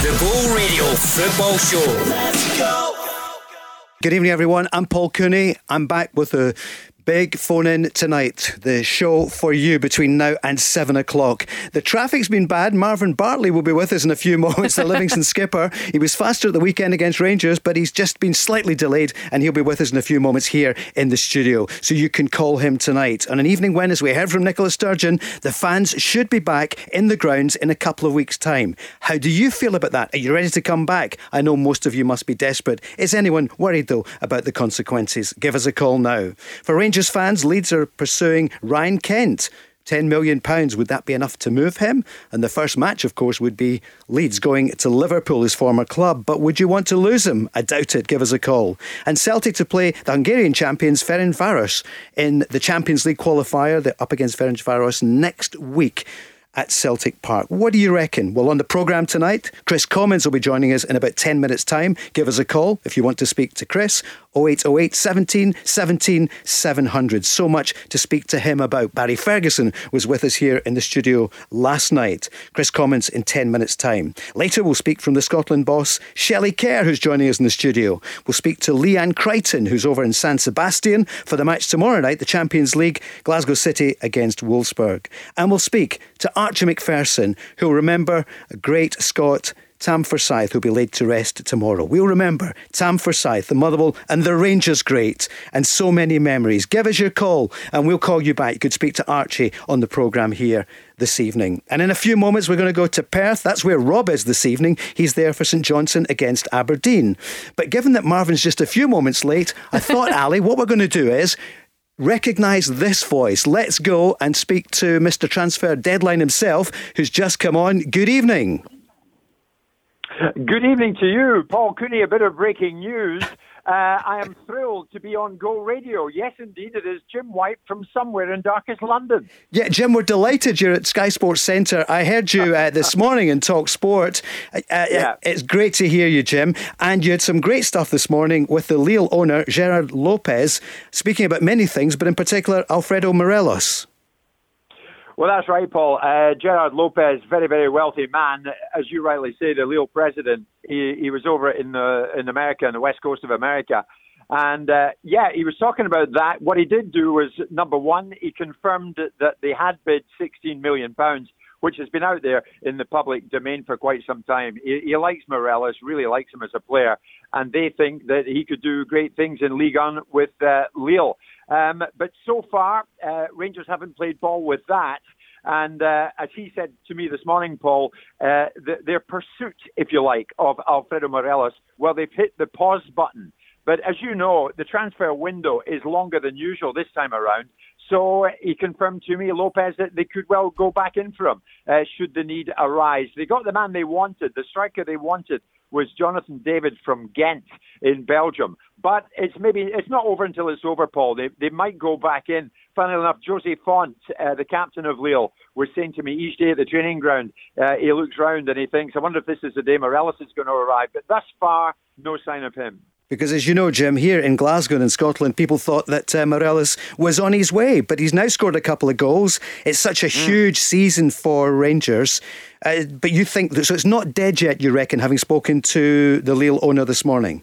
The Go Radio Football Show. Let's go. Good evening, everyone. I'm Paul Cooney. I'm back with a Big phone in tonight. The show for you between now and seven o'clock. The traffic's been bad. Marvin Bartley will be with us in a few moments. The Livingston skipper. He was faster at the weekend against Rangers, but he's just been slightly delayed, and he'll be with us in a few moments here in the studio. So you can call him tonight. On an evening when, as we heard from Nicola Sturgeon, the fans should be back in the grounds in a couple of weeks' time. How do you feel about that? Are you ready to come back? I know most of you must be desperate. Is anyone worried though about the consequences? Give us a call now. For Rangers Rangers fans, Leeds are pursuing Ryan Kent. £10 million, would that be enough to move him? And the first match, of course, would be Leeds going to Liverpool, his former club. But would you want to lose him? I doubt it. Give us a call. And Celtic to play the Hungarian champions Ferencváros in the Champions League qualifier. They're up against Ferencváros next week at Celtic Park. What do you reckon? Well, on the programme tonight, Kris Commons will be joining us in about 10 minutes' time. Give us a call if you want to speak to Kris. 0808 17 17 700. So much to speak to him about. Barry Ferguson was with us here in the studio last night. Kris Commons in 10 minutes' time. Later, we'll speak from the Scotland boss, Shelley Kerr, who's joining us in the studio. We'll speak to Leanne Crichton, who's over in San Sebastian for the match tomorrow night, the Champions League, Glasgow City against Wolfsburg. And we'll speak to Archie Macpherson, who'll remember a great Scot Tam Forsyth, who'll be laid to rest tomorrow. We'll remember Tam Forsyth, the Motherwell, and the Rangers great, and so many memories. Give us your call, and we'll call you back. You could speak to Archie on the programme here this evening. And in a few moments, we're going to go to Perth. That's where Rob is this evening. He's there for St Johnstone against Aberdeen. But given that Marvin's just a few moments late, I thought, Ali, what we're going to do is recognise this voice. Let's go and speak to Mr. Transfer Deadline himself, who's just come on. Good evening. Good evening to you, Paul Cooney. A bit of breaking news. Uh, I am thrilled to be on Go Radio. Yes, indeed, it is Jim White from somewhere in darkest London. Yeah, Jim, we're delighted you're at Sky Sports Centre. I heard you uh, this morning in Talk Sport. Uh, uh, yeah. It's great to hear you, Jim. And you had some great stuff this morning with the Lille owner, Gerard Lopez, speaking about many things, but in particular, Alfredo Morelos. Well, that's right, Paul. Uh, Gerard Lopez, very, very wealthy man. As you rightly say, the Lille president. He, he was over in the in America, on the west coast of America, and uh, yeah, he was talking about that. What he did do was number one, he confirmed that they had bid 16 million pounds, which has been out there in the public domain for quite some time. He, he likes Morelos, really likes him as a player, and they think that he could do great things in Ligue 1 with uh, Lille. Um, but so far, uh, Rangers haven't played ball with that. And uh, as he said to me this morning, Paul, uh, the, their pursuit, if you like, of Alfredo Morelos, well, they've hit the pause button. But as you know, the transfer window is longer than usual this time around. So he confirmed to me, Lopez, that they could well go back in for him uh, should the need arise. They got the man they wanted, the striker they wanted was Jonathan David from Ghent in Belgium. But it's maybe it's not over until it's over, Paul. They they might go back in. Funnily enough, José Fonte, uh, the captain of Lille, was saying to me each day at the training ground, uh, he looks round and he thinks, I wonder if this is the day Morelos is going to arrive. But thus far, no sign of him. Because as you know, Jim, here in Glasgow and in Scotland, people thought that uh, Morelos was on his way, but he's now scored a couple of goals. It's such a mm. huge season for Rangers. Uh, but you think that, so it's not dead yet, you reckon, having spoken to the Lille owner this morning?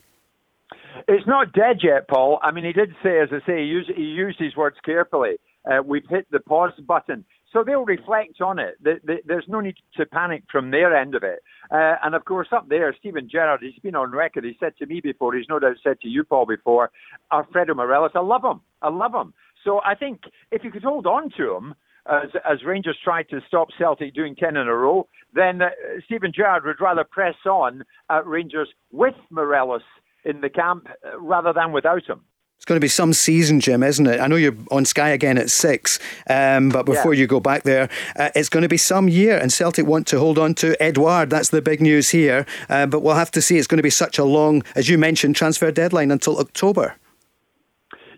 It's not dead yet, Paul. I mean, he did say, as I say, he used, he used his words carefully. Uh, we've hit the pause button. So they'll reflect on it. There's no need to panic from their end of it. Uh, and of course, up there, Steven Gerrard, he's been on record. He said to me before, he's no doubt said to you, Paul, before, Alfredo Morelos, I love him. I love him. So I think if you could hold on to him, as, as Rangers try to stop Celtic doing 10 in a row, then uh, Steven Gerrard would rather press on at Rangers with Morelos in the camp uh, rather than without him. It's going to be some season, Jim, isn't it? I know you're on Sky again at six, um, but before yeah. you go back there, uh, it's going to be some year, and Celtic want to hold on to Edouard. That's the big news here. Uh, but we'll have to see. It's going to be such a long, as you mentioned, transfer deadline until October.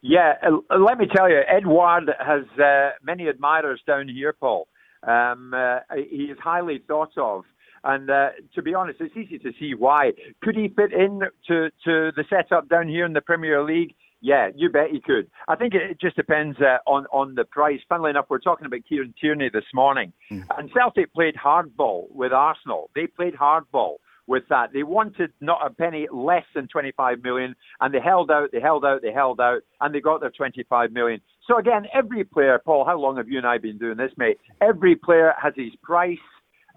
Yeah, uh, let me tell you, Edouard has uh, many admirers down here, Paul. Um, uh, he is highly thought of. And uh, to be honest, it's easy to see why. Could he fit in to, to the setup down here in the Premier League? Yeah, you bet he could. I think it just depends uh, on on the price. Funnily enough, we're talking about Kieran Tierney this morning, mm. and Celtic played hardball with Arsenal. They played hardball with that. They wanted not a penny less than 25 million, and they held out, they held out, they held out, and they got their 25 million. So again, every player, Paul, how long have you and I been doing this, mate? Every player has his price.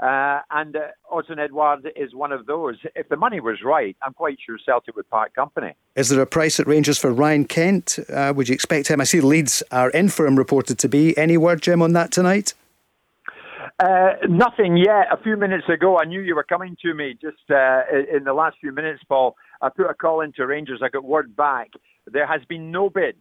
Uh, and uh, Odsonne Edouard is one of those. If the money was right, I'm quite sure Celtic would part company. Is there a price at Rangers for Ryan Kent? Uh, would you expect him? I see Leeds are in for him reported to be. Any word, Jim, on that tonight? Uh, nothing yet. A few minutes ago, I knew you were coming to me. Just uh, in the last few minutes, Paul, I put a call into Rangers. I got word back. There has been no bid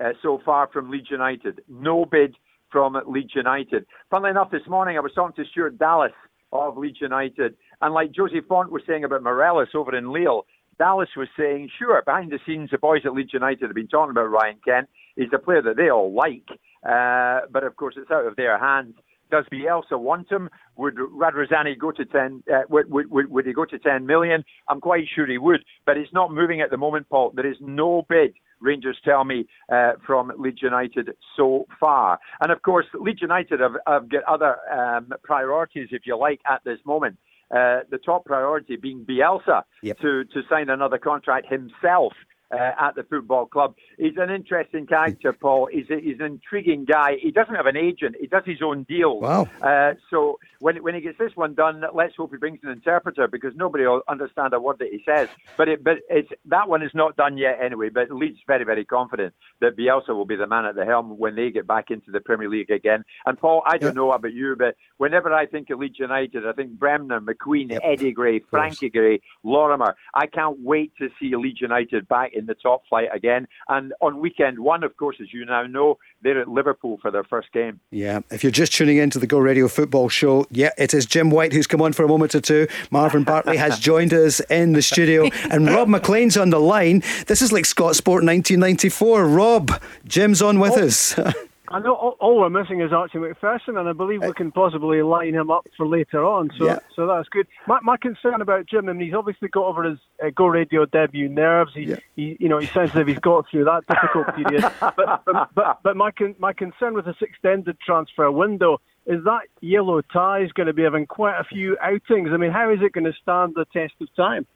uh, so far from Leeds United. No bid from Leeds United. Funnily enough, this morning I was talking to Stuart Dallas of Leeds United, and like José Fonte was saying about Morelos over in Lille, Dallas was saying, sure, behind the scenes, the boys at Leeds United have been talking about Ryan Kent. He's a player that they all like, uh, but of course it's out of their hands. Does Bielsa want him? Would Radrizzani go to ten? Uh, would, would, would he go to ten million? I'm quite sure he would, but it's not moving at the moment, Paul. There is no bid Rangers tell me uh, from Leeds United so far. And of course, Leeds United have, have got other um, priorities, if you like, at this moment. Uh, the top priority being Bielsa yep. to, to sign another contract himself uh, at the football club. He's an interesting character, Paul. He's, a, he's an intriguing guy. He doesn't have an agent. He does his own deals. Wow. Uh, so when when he gets this one done, let's hope he brings an interpreter because nobody will understand a word that he says. But it, but it's that one is not done yet anyway. But Leeds very very confident that Bielsa will be the man at the helm when they get back into the Premier League again. And Paul, I don't know about you, but whenever I think of Leeds United, I think Bremner, McQueen, yep. Eddie Gray, Frankie Gray, Lorimer. I can't wait to see Leeds United back in the top flight again. And on weekend one, of course, as you now know, they're at Liverpool for their first game. Yeah, if you're just tuning in to the Go Radio Football Show, yeah, it is Jim White who's come on for a moment or two. Marvin Bartley has joined us in the studio, and Rob MacLean's on the line. This is like Scotsport 1994. Rob, Jim's on with oh. us. I know all, all, we're missing is Archie Macpherson, and I believe we can possibly line him up for later on. So, yeah. so that's good. My, my concern about Jim, I mean, he's obviously got over his uh, Go Radio debut nerves. He, yeah. he, you know, he sounds as if he's got through that difficult period. but, but, but, but my con- my concern with this extended transfer window is that yellow tie is going to be having quite a few outings. I mean, how is it going to stand the test of time?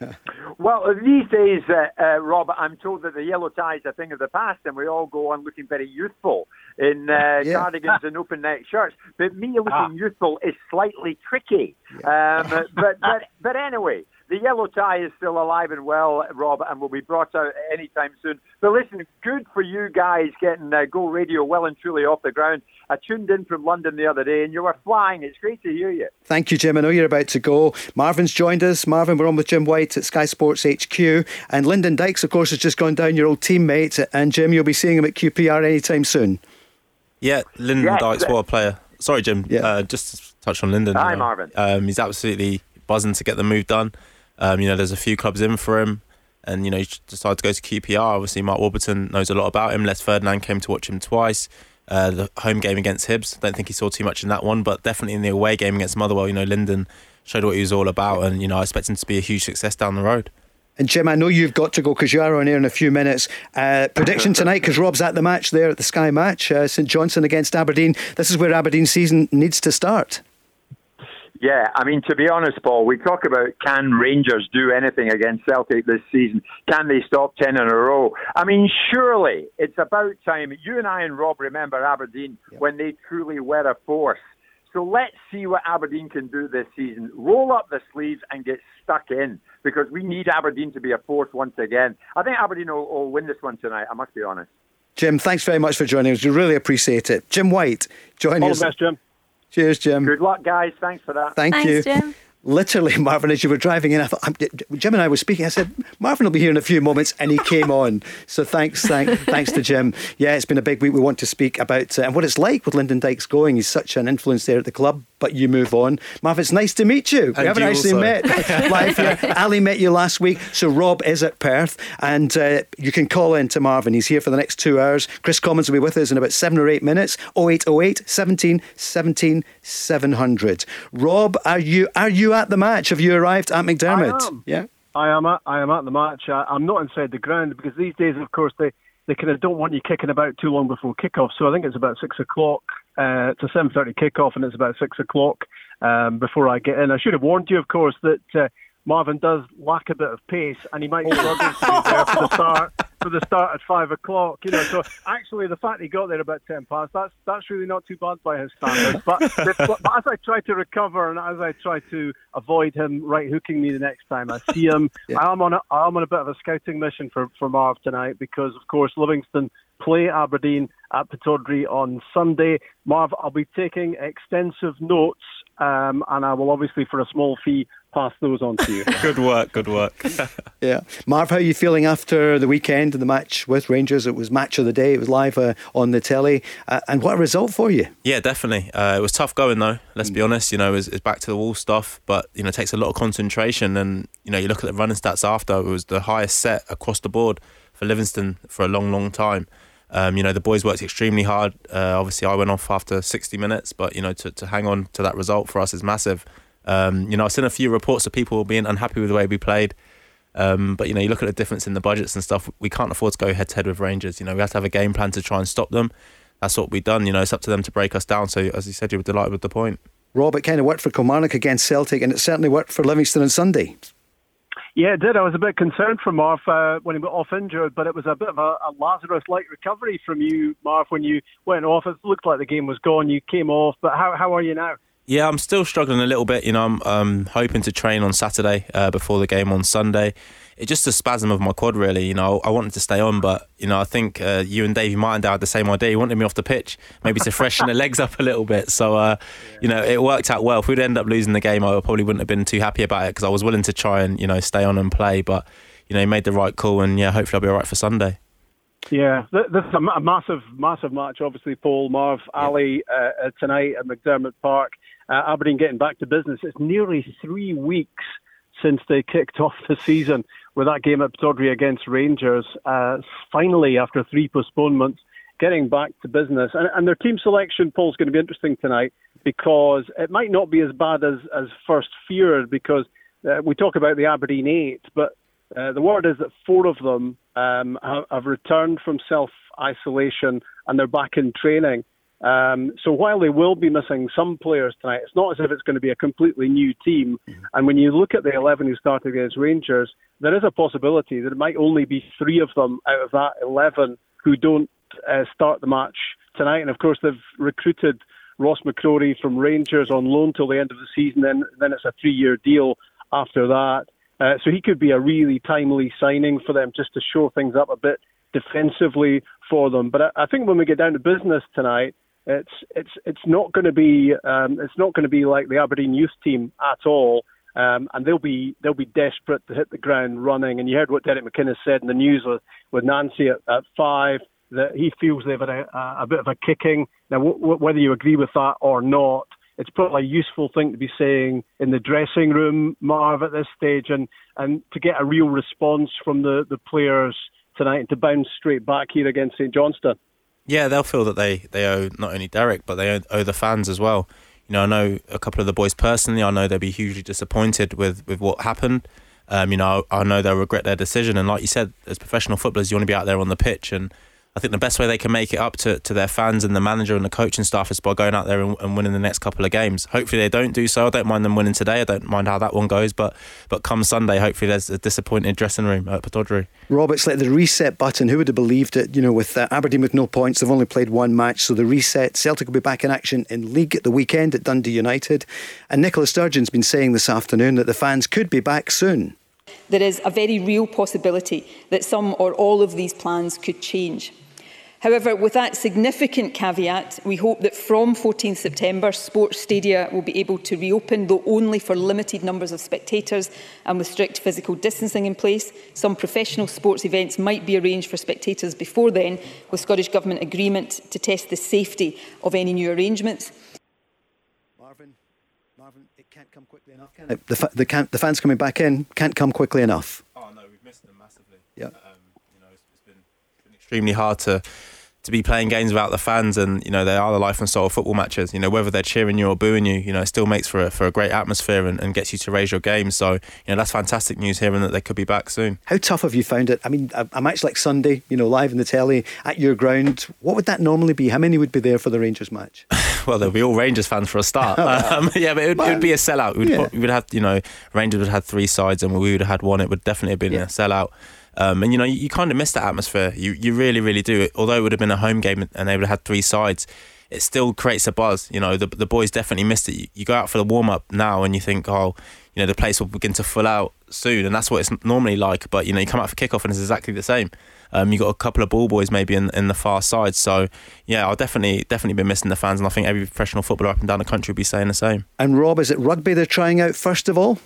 well, these days, uh, uh, Rob, I'm told that the yellow tie is a thing of the past, and we all go on looking very youthful in uh, yeah. cardigans and open neck shirts. But me looking ah. youthful is slightly tricky. Yeah. Um, but, but but anyway, the yellow tie is still alive and well, Rob, and will be brought out anytime soon. But listen, good for you guys getting uh, Go Radio well and truly off the ground. I tuned in from London the other day and you were flying. It's great to hear you. Thank you, Jim. I know you're about to go. Marvin's joined us. Marvin, we're on with Jim White at Sky Sports HQ. And Lyndon Dykes, of course, has just gone down, your old teammate. And Jim, you'll be seeing him at QPR anytime soon. Yeah, Lyndon yes. Dykes, what a player. Sorry, Jim. Yeah. Uh, just to touch on Lyndon. Hi, Marvin. Um, he's absolutely buzzing to get the move done. Um, you know, there's a few clubs in for him, and you know, he decided to go to QPR. Obviously, Mark Warburton knows a lot about him. Les Ferdinand came to watch him twice. Uh, the home game against Hibs, don't think he saw too much in that one, but definitely in the away game against Motherwell, you know, Lyndon showed what he was all about, and you know, I expect him to be a huge success down the road. And Jim, I know you've got to go because you are on air in a few minutes. Uh, prediction tonight, because Rob's at the match there at the Sky match, uh, St Johnstone against Aberdeen. This is where Aberdeen season needs to start. Yeah, I mean, to be honest, Paul, we talk about can Rangers do anything against Celtic this season? Can they stop 10 in a row? I mean, surely it's about time. You and I and Rob remember Aberdeen yep. when they truly were a force. So let's see what Aberdeen can do this season. Roll up the sleeves and get stuck in because we need Aberdeen to be a force once again. I think Aberdeen will, will win this one tonight, I must be honest. Jim, thanks very much for joining us. We really appreciate it. Jim White, joining All us. All the best, Jim. Cheers, Jim. Good luck, guys. Thanks for that. Thank Thanks, you. Jim literally, Marvin, as you were driving in, I thought, Jim and I were speaking. I said, Marvin will be here in a few moments, and he came on. So thanks, thank, thanks to Jim. Yeah, it's been a big week. We want to speak about uh, and what it's like with Lyndon Dykes going. He's such an influence there at the club, but you move on. Marvin, it's nice to meet you. And we haven't actually also. met live here. Ali met you last week, so Rob is at Perth, and uh, you can call in to Marvin. He's here for the next two hours. Kris Commons will be with us in about seven or eight minutes. 0808 17 17 700. Rob, are you are you at the match? Have you arrived at McDiarmid? I am. Yeah. I am at I am at the match. I, am not inside the ground because these days, of course, they, they kind of don't want you kicking about too long before kickoff. So I think it's about six o'clock. Uh, it's a seven thirty kickoff, and it's about six o'clock um, before I get in. I should have warned you, of course, that uh, Marvin does lack a bit of pace, and he might struggle to be there for the start for the start at five o'clock. You know, so actually the fact he got there about ten past that's that's really not too bad by his standards. But, but as I try to recover and as I try to avoid him right hooking me the next time I see him, yeah. I am on a, I'm on a bit of a scouting mission for for Marv tonight because of course Livingston play Aberdeen at Pittodrie on Sunday. Marv, I'll be taking extensive notes um, and I will obviously, for a small fee, pass those on to you. good work, good work. yeah. Marv, how are you feeling after the weekend and the match with Rangers? It was match of the day, it was live uh, on the telly. Uh, and what a result for you. Yeah, definitely. Uh, it was tough going, though, let's mm. be honest. You know, it's, it's back to the wall stuff, but, you know, it takes a lot of concentration. And, you know, you look at the running stats after, it was the highest set across the board for Livingston for a long, long time. Um, you know, the boys worked extremely hard. Uh, obviously, I went off after 60 minutes, but, you know, to, to hang on to that result for us is massive. Um, you know, I've seen a few reports of people being unhappy with the way we played. Um, but, you know, you look at the difference in the budgets and stuff, we can't afford to go head to head with Rangers. You know, we have to have a game plan to try and stop them. That's what we've done. You know, it's up to them to break us down. So, as you said, you were delighted with the point. Rob, it kind of worked for Kilmarnock against Celtic, and it certainly worked for Livingston on Sunday. Yeah, it did. I was a bit concerned for Marv uh, when he got off injured, but it was a bit of a, a Lazarus-like recovery from you, Marv, when you went off. It looked like the game was gone. You came off, but how how are you now? Yeah, I'm still struggling a little bit. You know, I'm um, hoping to train on Saturday uh, before the game on Sunday it's just a spasm of my quad, really. You know, I wanted to stay on, but you know, I think uh, you and Davey Martindale had the same idea. You wanted me off the pitch, maybe to freshen the legs up a little bit. So, uh, yeah. you know, it worked out well. If we'd end up losing the game, I probably wouldn't have been too happy about it because I was willing to try and you know stay on and play. But you know, he made the right call, and yeah, hopefully I'll be all right for Sunday. Yeah, this is a massive, massive match. Obviously, Paul, Marv. Ali uh, tonight at McDiarmid Park. Uh, Aberdeen getting back to business. It's nearly three weeks since they kicked off the season with that game at Pittodrie against Rangers. Uh, finally, after three postponements, getting back to business. And, and their team selection, Paul, is going to be interesting tonight because it might not be as bad as, as first feared because uh, we talk about the Aberdeen eight, but uh, the word is that four of them um, have, have returned from self isolation and they're back in training. Um, so while they will be missing some players tonight, it's not as if it's going to be a completely new team. Mm-hmm. And when you look at the 11 who started against Rangers, there is a possibility that it might only be three of them out of that 11 who don't uh, start the match tonight. And of course, they've recruited Ross McCrorie from Rangers on loan till the end of the season. Then, then it's a three-year deal after that. Uh, so he could be a really timely signing for them just to show things up a bit defensively for them. But I, I think when we get down to business tonight, it's it's it's not going to be um, it's not going to be like the Aberdeen youth team at all. Um, and they'll be they'll be desperate to hit the ground running. And you heard what Derek McInnes said in the news with, with Nancy at, at five that he feels they've had a, a bit of a kicking. Now, w- w- whether you agree with that or not, it's probably a useful thing to be saying in the dressing room, Marv, at this stage, and, and to get a real response from the, the players tonight and to bounce straight back here against St Johnstone. Yeah, they'll feel that they, they owe not only Derek, but they owe, owe the fans as well. You know, I know a couple of the boys personally. I know they'll be hugely disappointed with, with what happened. Um, you know, I know they'll regret their decision. And like you said, as professional footballers, you want to be out there on the pitch and I think the best way they can make it up to, to their fans and the manager and the coaching staff is by going out there and, and, winning the next couple of games. Hopefully they don't do so. I don't mind them winning today. I don't mind how that one goes. But but come Sunday, hopefully there's a disappointed dressing room at Pittodrie. Roberts it's like the reset button. Who would have believed it? You know, with uh, Aberdeen with no points, they've only played one match. So the reset. Celtic will be back in action in league at the weekend at Dundee United. And Nicola Sturgeon's been saying this afternoon that the fans could be back soon. There is a very real possibility that some or all of these plans could change. However, with that significant caveat, we hope that from 14 September, sports stadia will be able to reopen, though only for limited numbers of spectators and with strict physical distancing in place. Some professional sports events might be arranged for spectators before then, with Scottish Government agreement to test the safety of any new arrangements. Marvin, Marvin, it can't come quickly enough, can it? The, fa the, can the fans coming back in can't come quickly enough. Oh, no, we've missed them massively. Yeah. Um, you know, it's, it's been, been extremely hard to to be playing games without the fans, and you know they are the life and soul of football matches. You know whether they're cheering you or booing you, you know it still makes for a, for a great atmosphere and, and gets you to raise your game. So you know that's fantastic news hearing that they could be back soon. How tough have you found it? I mean, a, a match like Sunday, you know, live in the telly at your ground. What would that normally be? How many would be there for the Rangers match? well, there'll be all Rangers fans for a start. um, yeah, but it would, it would, be a sellout. We'd, yeah. we would have, you know, Rangers would have had three sides and we would have had one. It would definitely have been yeah. a sellout. Um, and you know, you, you kind of miss that atmosphere. You you really, really do. Although it would have been a home game and they would have had three sides, it still creates a buzz. You know, the the boys definitely missed it. You, you go out for the warm up now and you think, oh, you know, the place will begin to fill out soon, and that's what it's normally like. But you know, you come out for kickoff and it's exactly the same. Um, you got a couple of ball boys maybe in, in the far side. So yeah, I'll definitely definitely be missing the fans, and I think every professional footballer up and down the country will be saying the same. And Rob, is it rugby they're trying out first of all?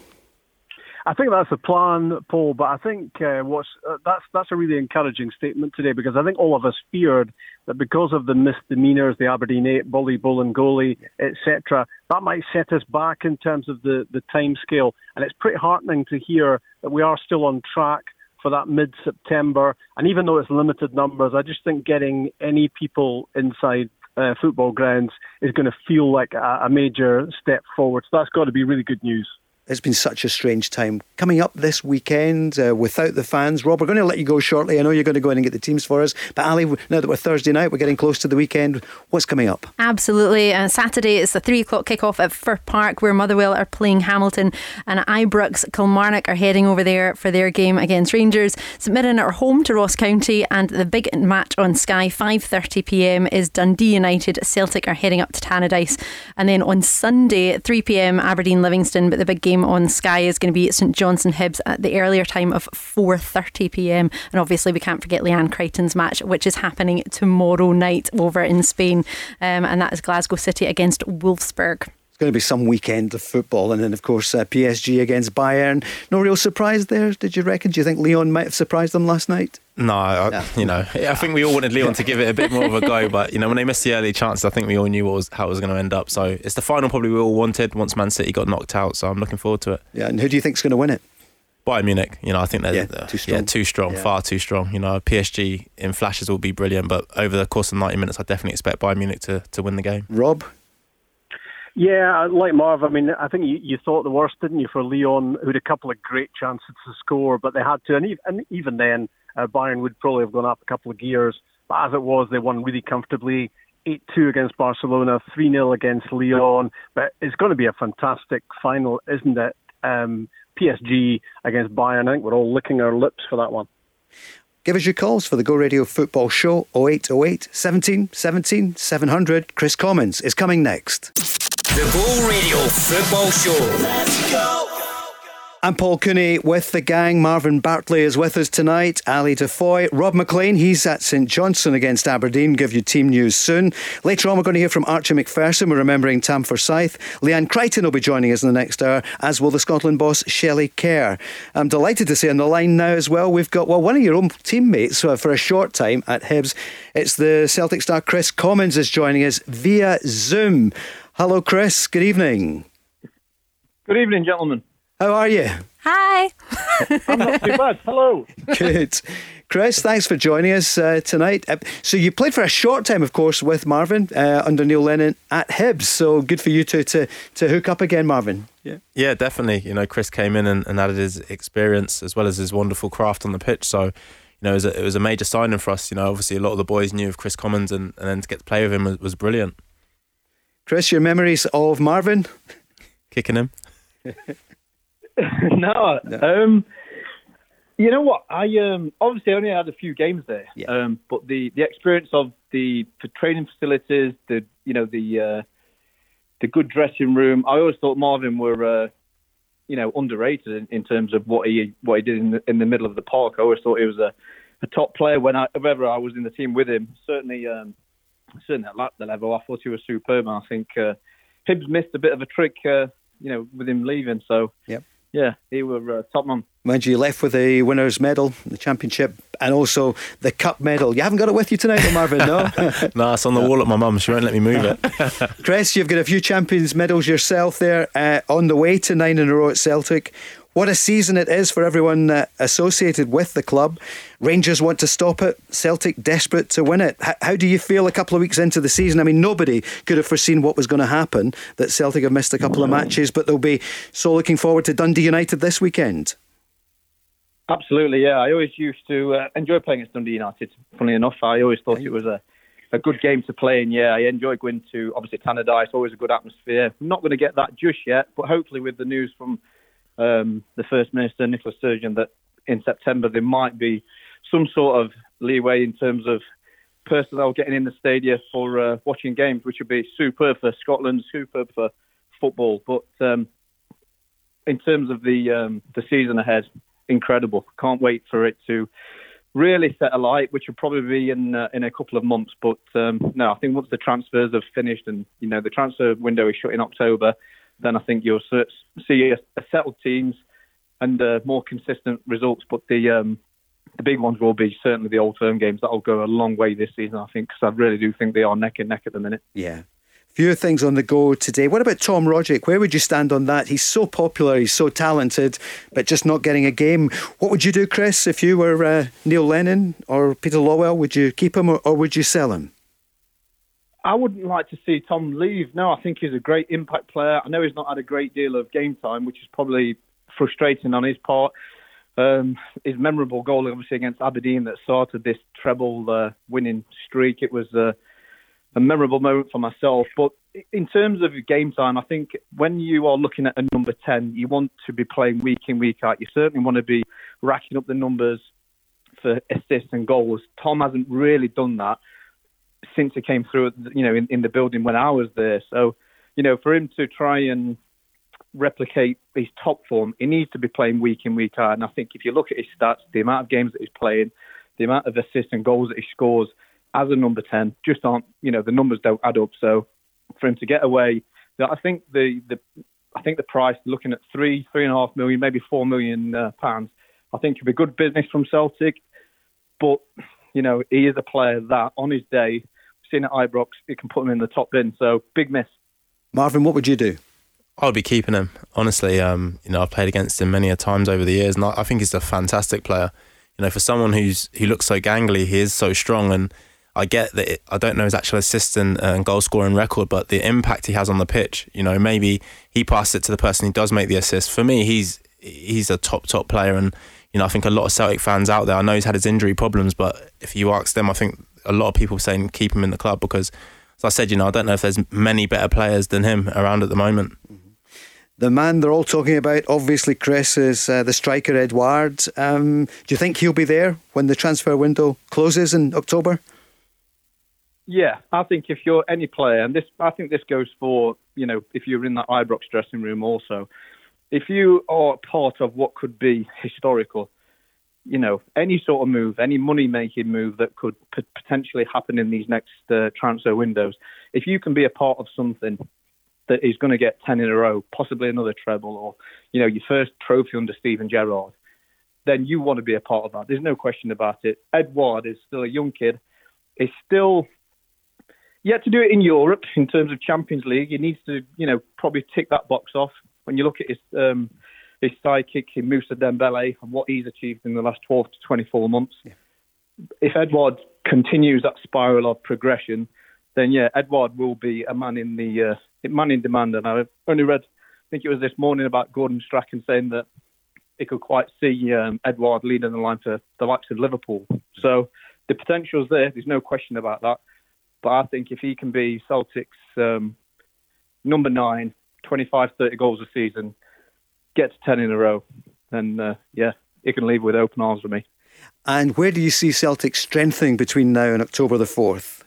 I think that's the plan, Paul. But I think uh, what's uh, that's that's a really encouraging statement today because I think all of us feared that because of the misdemeanours, the Aberdeen eight, bully, bull, and goalie, etc., that might set us back in terms of the the time scale. And it's pretty heartening to hear that we are still on track for that mid September. And even though it's limited numbers, I just think getting any people inside uh, football grounds is going to feel like a, a major step forward. So that's got to be really good news. It's been such a strange time. Coming up this weekend uh, without the fans. Rob, we're going to let you go shortly. I know you're going to go in and get the teams for us. But Ali, now that we're Thursday night, we're getting close to the weekend. What's coming up? Absolutely. Uh, Saturday is the three o'clock kickoff at Fir Park, where Motherwell are playing Hamilton, and Ibrox Kilmarnock are heading over there for their game against Rangers. St Mirren are home to Ross County, and the big match on Sky 5:30 p.m. is Dundee United. Celtic are heading up to Tannadice, and then on Sunday 3 p.m. Aberdeen Livingston. But the big game game on Sky is going to be St Johnstone Hibs at the earlier time of 4:30 p.m. And obviously, we can't forget Leanne Crichton's match, which is happening tomorrow night over in Spain, um, and that is Glasgow City against Wolfsburg It's going to be some weekend of football. And then, of course, uh, PSG against Bayern. No real surprise there, did you reckon? Do you think Lyon might have surprised them last night? No, I, you know, I think we all wanted Lyon to give it a bit more of a go, but you know, when they missed the early chances, I think we all knew was, how it was going to end up. So it's the final probably we all wanted once Man City got knocked out. So I'm looking forward to it. Yeah, and who do you think's going to win it? Bayern Munich, you know, I think they're yeah, too strong, yeah, too strong yeah. far too strong. You know, PSG in flashes will be brilliant, but over the course of 90 minutes, I definitely expect Bayern Munich to, to win the game. Rob, yeah, like Marv, I mean, I think you, you thought the worst, didn't you, for Lyon, who had a couple of great chances to score, but they had to. And even, and even then, uh, Bayern would probably have gone up a couple of gears. But as it was, they won really comfortably. 8 2 against Barcelona, 3 0 against Lyon. But it's going to be a fantastic final, isn't it? Um, PSG against Bayern. I think we're all licking our lips for that one. Give us your calls for the Go Radio Football Show 0808 17 17 700. Kris Commons is coming next. The Go Radio Football Show. Let's go. I'm Paul Cooney with the gang. Marvin Bartley is with us tonight. Ali DeFoy. Rob MacLean, he's at St Johnstone against Aberdeen. Give you team news soon. Later on, we're going to hear from Archie Macpherson. We're remembering Tam Forsyth. Leanne Crichton will be joining us in the next hour, as will the Scotland boss, Shelley Kerr. I'm delighted to say on the line now as well, we've got, well, one of your own teammates uh, for a short time at Hibs. It's the Celtic star Kris Commons is joining us via Zoom. Hello, Kris. Good evening. Good evening, gentlemen. How are you? Hi. I'm not too bad. Hello. Good. Kris, thanks for joining us uh, tonight. Uh, so you played for a short time, of course, with Marvin uh, under Neil Lennon at Hibs. So good for you to to, to hook up again, Marvin. Yeah, yeah, definitely. You know, Kris came in and, and added his experience as well as his wonderful craft on the pitch. So you know, it was, a, it was a major signing for us. You know, obviously a lot of the boys knew of Kris Commons, and, and then to get to play with him was, was brilliant. Kris, your memories of Marvin? Kicking him. no. no. Um, you know what? I um, obviously only had a few games there, yeah. um, but the, the experience of the, the training facilities, the you know the uh, the good dressing room. I always thought Marvin were uh, you know underrated in, in, terms of what he what he did in the, in the middle of the park. I always thought he was a, a top player when I, whenever I was in the team with him. Certainly, um, certainly at the level, I thought he was superb. And I think uh, Hibs missed a bit of a trick, uh, you know, with him leaving. So yep yeah, he were uh, top man. Mind you, you left with the winners' medal, the championship, and also the cup medal. You haven't got it with you tonight, though, Marvin, no? no, it's on the wall at my mum. She won't let me move it. Kris, you've got a few champions' medals yourself there uh, on the way to nine in a row at Celtic. What a season it is for everyone uh, associated with the club. Rangers want to stop it, Celtic desperate to win it. H- how do you feel a couple of weeks into the season? I mean, nobody could have foreseen what was going to happen, that Celtic have missed a couple of matches, but they'll be so looking forward to Dundee United this weekend. Absolutely, yeah. I always used to uh, enjoy playing against Dundee United. Funnily enough, I always thought it was a a good game to play in. Yeah, I enjoy going to obviously Tannadice. Always a good atmosphere. I'm not going to get that just yet, but hopefully with the news from um, the First Minister Nicola Sturgeon that in September there might be some sort of leeway in terms of personnel getting in the stadium for uh, watching games, which would be superb for Scotland, superb for football. But um, in terms of the um, the season ahead, incredible. Can't wait for it to really set alight, which will probably be in uh, in a couple of months. But um, no, I think once the transfers have finished and you know the transfer window is shut in October, then I think you'll see a, settled teams and uh, more consistent results. But the um, the big ones will be certainly the old firm games. That'll go a long way this season, I think, because I really do think they are neck and neck at the minute. Yeah. Few things on the go today. What about Tom Rogic? Where would you stand on that? He's so popular, he's so talented, but just not getting a game. What would you do, Kris, if you were uh, Neil Lennon or Peter Lawwell? Would you keep him or, or would you sell him? I wouldn't like to see Tom leave. No, I think he's a great impact player. I know he's not had a great deal of game time, which is probably frustrating on his part. Um, his memorable goal, obviously, against Aberdeen that started this treble uh, winning streak. It was uh, a memorable moment for myself. But in terms of game time, I think when you are looking at a number 10, you want to be playing week in, week out. You certainly want to be racking up the numbers for assists and goals. Tom hasn't really done that since he came through, you know, in, in the building when I was there. So, you know, for him to try and replicate his top form, he needs to be playing week in, week out. And I think if you look at his stats, the amount of games that he's playing, the amount of assists and goals that he scores as a number 10 just aren't, you know, the numbers don't add up. So for him to get away, I think the, the I think the price, looking at three, three and a half million, maybe four million uh, pounds, I think it'd be good business from Celtic. But you know, he is a player that on his day, seen at Ibrox, it can put him in the top bin. So big miss. Marvin, what would you do? I'd be keeping him. Honestly, um, you know, I've played against him many a times over the years, and I, I think he's a fantastic player. You know, for someone who's who looks so gangly, he is so strong, and I get that. It, I don't know his actual assist and, and goal scoring record, but the impact he has on the pitch. You know, maybe he passes it to the person who does make the assist. For me, he's he's a top top player, and you know, I think a lot of Celtic fans out there. I know he's had his injury problems, but if you ask them, I think a lot of people saying keep him in the club because, as I said, you know, I don't know if there's many better players than him around at the moment. The man they're all talking about, obviously, Kris, is uh, the striker Edouard. Um, do you think he'll be there when the transfer window closes in October? Yeah, I think if you're any player, and this, I think this goes for you know, if you're in that Ibrox dressing room also, if you are part of what could be historical, you know, any sort of move, any money making move that could p- potentially happen in these next uh, transfer windows, if you can be a part of something that is going to get 10 in a row, possibly another treble, or, you know, your first trophy under Steven Gerrard, then you want to be a part of that. There's no question about it. Edouard is still a young kid. He's still yet to do it in Europe in terms of Champions League. He needs to, you know, probably tick that box off when you look at his um, his sidekick in Moussa Dembele and what he's achieved in the last 12 to 24 months. Yeah. If Edouard continues that spiral of progression, then yeah, Edouard will be a man in the uh, man in demand. And I only read, I think it was this morning about Gordon Strachan saying that he could quite see um, Edouard leading the line for the likes of Liverpool. So the potential's there. There's no question about that. But I think if he can be Celtic's um, number nine 25, 30 goals a season, gets 10 in a row, then uh, yeah, he can leave with open arms for me. And where do you see Celtic strengthening between now and October the 4th?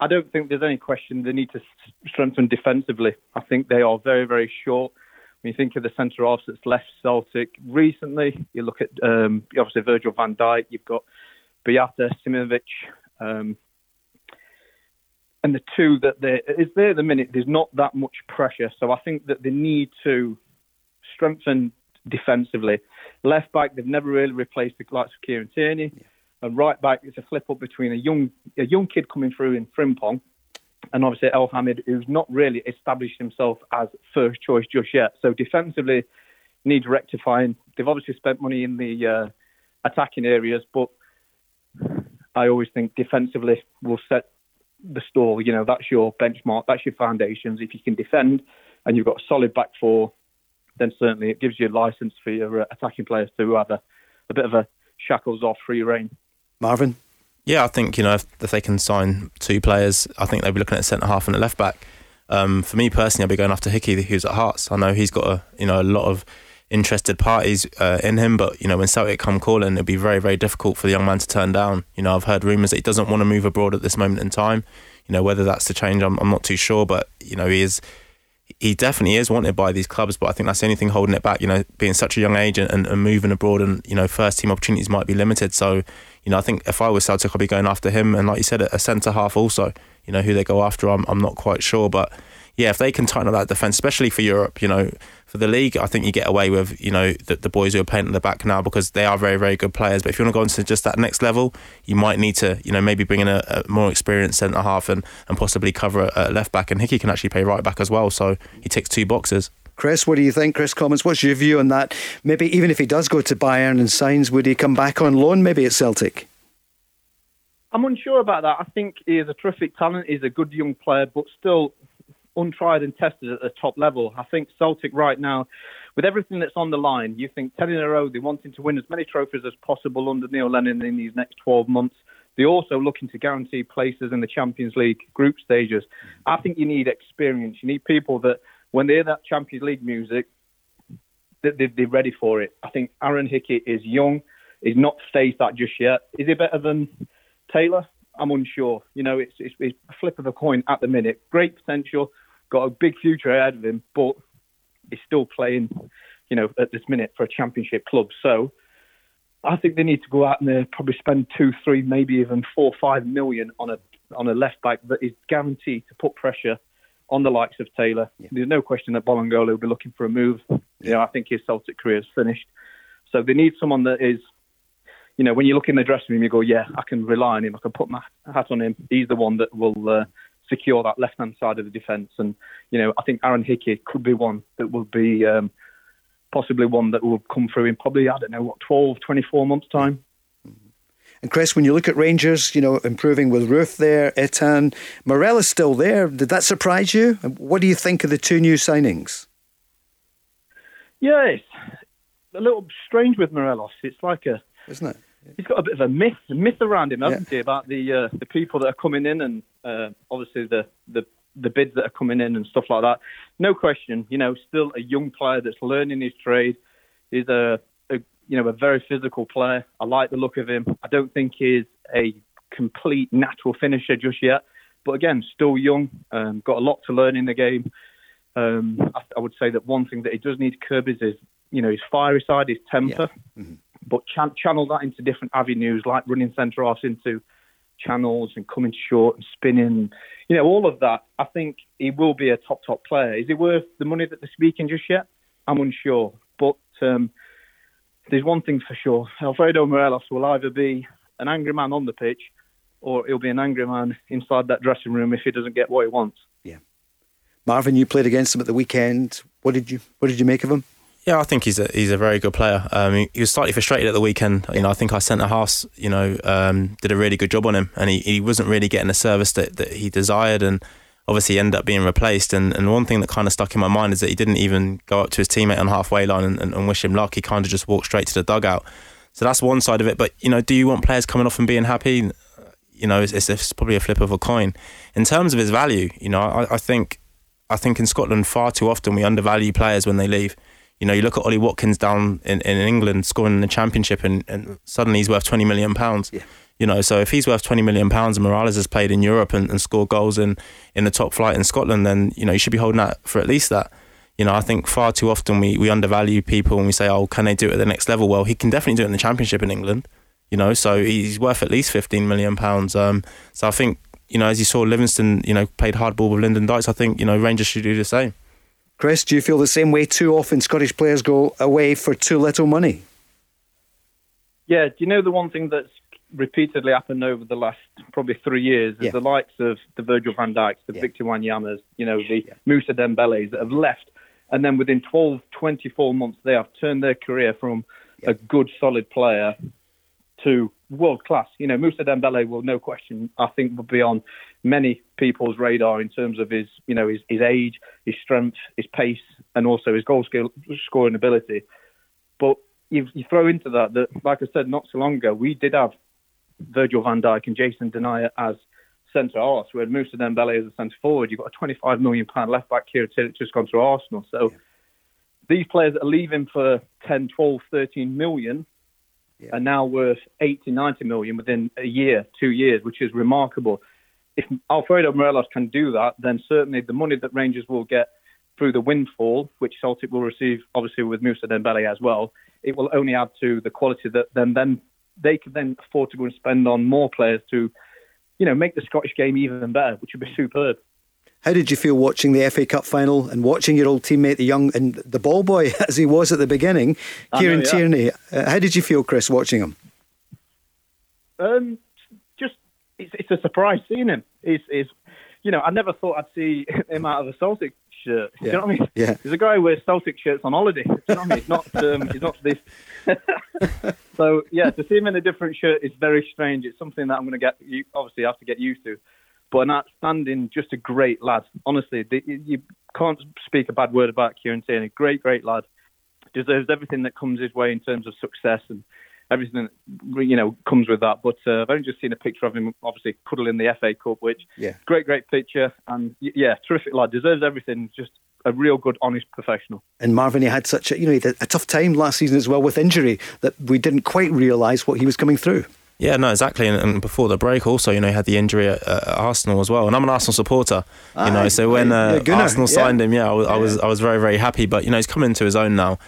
I don't think there's any question they need to strengthen defensively. I think they are very, very short. When you think of the centre halves that's left Celtic recently, you look at um, obviously Virgil van Dijk, you've got Boyata, Simovic, um, and the two that there is there at the minute, there's not that much pressure. So I think that they need to strengthen defensively. Left back, they've never really replaced the likes of Kieran Tierney. Yeah. And right back, it's a flip up between a young a young kid coming through in Frimpong and obviously Elhamed, who's not really established himself as first choice just yet. So defensively, needs rectifying. They've obviously spent money in the uh, attacking areas, but I always think defensively will set the stall. You know, that's your benchmark, that's your foundations. If you can defend and you've got a solid back four, then certainly it gives you a license for your uh, attacking players to have a, a bit of a shackles off free reign. Marvin? Yeah, I think, you know, if, if they can sign two players, I think they'll be looking at centre half and a left back. Um, for me personally, I'll be going after Hickey, who's at Hearts. I know he's got a you know a lot of interested parties uh, in him, but you know when Celtic come calling, it'd be very very difficult for the young man to turn down. You know I've heard rumours that he doesn't want to move abroad at this moment in time. You know whether that's to change, I'm, I'm not too sure, but you know he is he definitely is wanted by these clubs, but I think that's the only thing holding it back. You know, being such a young age and, and, moving abroad, and you know, first team opportunities might be limited. So, you know, I think if I was Celtic, I'd be going after him, and like you said, a centre half also. You know, who they go after, I'm I'm not quite sure, but yeah, if they can tighten up that defence, especially for Europe, you know, for the league, I think you get away with, you know, the, the boys who are playing at the back now because they are very, very good players. But if you want to go into just that next level, you might need to, you know, maybe bring in a, a more experienced centre half and, and possibly cover a, a left back. And Hickey can actually play right back as well. So he ticks two boxes. Kris, what do you think? Kris Commons, what's your view on that? Maybe even if he does go to Bayern and signs, would he come back on loan maybe at Celtic? I'm unsure about that. I think he is a terrific talent. He's a good young player, but still, untried and tested at the top level. I think Celtic right now, with everything that's on the line, you think 10 in a row, they're wanting to win as many trophies as possible under Neil Lennon in these next 12 months. They're also looking to guarantee places in the Champions League group stages. I think you need experience. You need people that, when they hear that Champions League music, they're ready for it. I think Aaron Hickey is young. He's not faced that just yet. Is he better than Taylor? I'm unsure. You know, it's, it's, it's a flip of a coin at the minute. Great potential, got a big future ahead of him, but he's still playing, you know, at this minute for a championship club. So I think they need to go out and uh, probably spend two, three, maybe even four, five million on a on a left back that is guaranteed to put pressure on the likes of Taylor. Yeah. There's no question that Bolingoli will be looking for a move. You know, I think his Celtic career is finished. So they need someone that is, you know, when you look in the dressing room, you go, yeah, I can rely on him. I can put my hat on him. He's the one that will uh, secure that left hand side of the defence. And you know, I think Aaron Hickey could be one that will be um, possibly one that will come through in probably I don't know what 12, 24 months time. And Kris, when you look at Rangers, you know, improving with Roofe there, Itten, Morelos still there. Did that surprise you? What do you think of the two new signings? Yeah, it's a little strange with Morelos. It's like a, isn't it? He's got a bit of a myth, myth around him, hasn't yeah. he, about the uh, the people that are coming in and uh, obviously the, the the bids that are coming in and stuff like that. No question, you know, still a young player that's learning his trade. He's a, a you know a very physical player. I like the look of him. I don't think he's a complete natural finisher just yet, but again, still young. Um, got a lot to learn in the game. Um, I, I, would say that one thing that he does need to curb is his, you know, his fiery side, his temper. Yeah. Mm-hmm but ch- channel that into different avenues, like running centre offs into channels and coming short and spinning. You know, all of that. I think he will be a top top player. Is it worth the money that they're speaking just yet? I'm unsure, but um, there's one thing for sure: Alfredo Morelos will either be an angry man on the pitch, or he'll be an angry man inside that dressing room if he doesn't get what he wants. Yeah, Marvin, you played against him at the weekend. What did you What did you make of him? Yeah, I think he's a he's a very good player. Um, he, he, was slightly frustrated at the weekend. You know, I think our centre half, you know, um, did a really good job on him, and he, he wasn't really getting the service that, that he desired, and obviously ended up being replaced. And, and one thing that kind of stuck in my mind is that he didn't even go up to his teammate on halfway line and, and, and wish him luck. He kind of just walked straight to the dugout. So that's one side of it. But you know, do you want players coming off and being happy? You know, it's, it's, it's probably a flip of a coin. In terms of his value, you know, I, I think I think in Scotland far too often we undervalue players when they leave. You know, you look at Ollie Watkins down in, in England scoring in the championship, and, and suddenly he's worth twenty million pounds. Yeah. You know, so if he's worth twenty million pounds and Morelos has played in Europe and, and scored goals in in the top flight in Scotland, then you know you should be holding that for at least that. You know, I think far too often we, we undervalue people and we say, oh, can they do it at the next level? Well, he can definitely do it in the championship in England. You know, so he's worth at least fifteen million pounds. Um, so I think you know, as you saw, Livingston, you know, played hardball with Lyndon Dykes. I think you know Rangers should do the same. Kris, do you feel the same way? Too often Scottish players go away for too little money. Yeah, do you know the one thing that's repeatedly happened over the last probably three years is yeah. the likes of the Virgil van Dijks, the yeah. Victor Wanyama's, you know, the yeah. Moussa Dembélés that have left and then within 12, 24 months, they have turned their career from a good, solid player to world class. You know, Moussa Dembele will, no question, I think, will be on many people's radar in terms of his, you know, his, his age, his strength, his pace, and also his goal skill, scoring ability. But you, you throw into that that, like I said not so long ago, we did have Virgil van Dijk and Jason Denayer as centre halves. We had Moussa Dembele as a centre forward. You've got a 25 million pound left back here just gone to Arsenal. So yeah. these players that are leaving for 10, 12, 13 million yeah. are now worth 80, 90 million within a year, two years, which is remarkable. If Alfredo Morelos can do that, then certainly the money that Rangers will get through the windfall, which Celtic will receive, obviously with Moussa Dembele as well, it will only add to the quality that then then they can then afford to go and spend on more players to, you know, make the Scottish game even better, which would be superb. How did you feel watching the FA Cup final and watching your old teammate, the young and the ball boy as he was at the beginning, Kieran know, yeah. Tierney? Uh, how did you feel, Kris, watching him? Um, it's, it's a surprise seeing him. He's, he's, you know, I never thought I'd see him out of a Celtic shirt. Yeah. You know what I mean? Yeah. He's a guy who wears Celtic shirts on holiday. You know what I mean? He's not. Um, he's not this. so yeah, to see him in a different shirt is very strange. It's something that I'm going to get. You obviously have to get used to. But an outstanding, just a great lad. Honestly, the, you can't speak a bad word about Kieran Tierney. Great, great lad. Deserves everything that comes his way in terms of success and everything you know comes with that. But uh, I've only just seen a picture of him, obviously cuddling the FA Cup, which yeah, great, great picture, and yeah, terrific lad. Deserves everything. Just a real good, honest professional. And Marvin, he had such a you know he had a tough time last season as well with injury that we didn't quite realise what he was coming through. Yeah, no, exactly. And, and, before the break, also, you know, he had the injury at, at, Arsenal as well. And I'm an Arsenal supporter, you know. So when uh, yeah, Arsenal signed him, yeah I, was, yeah, I was I was very very happy. But you know, he's coming into his own now.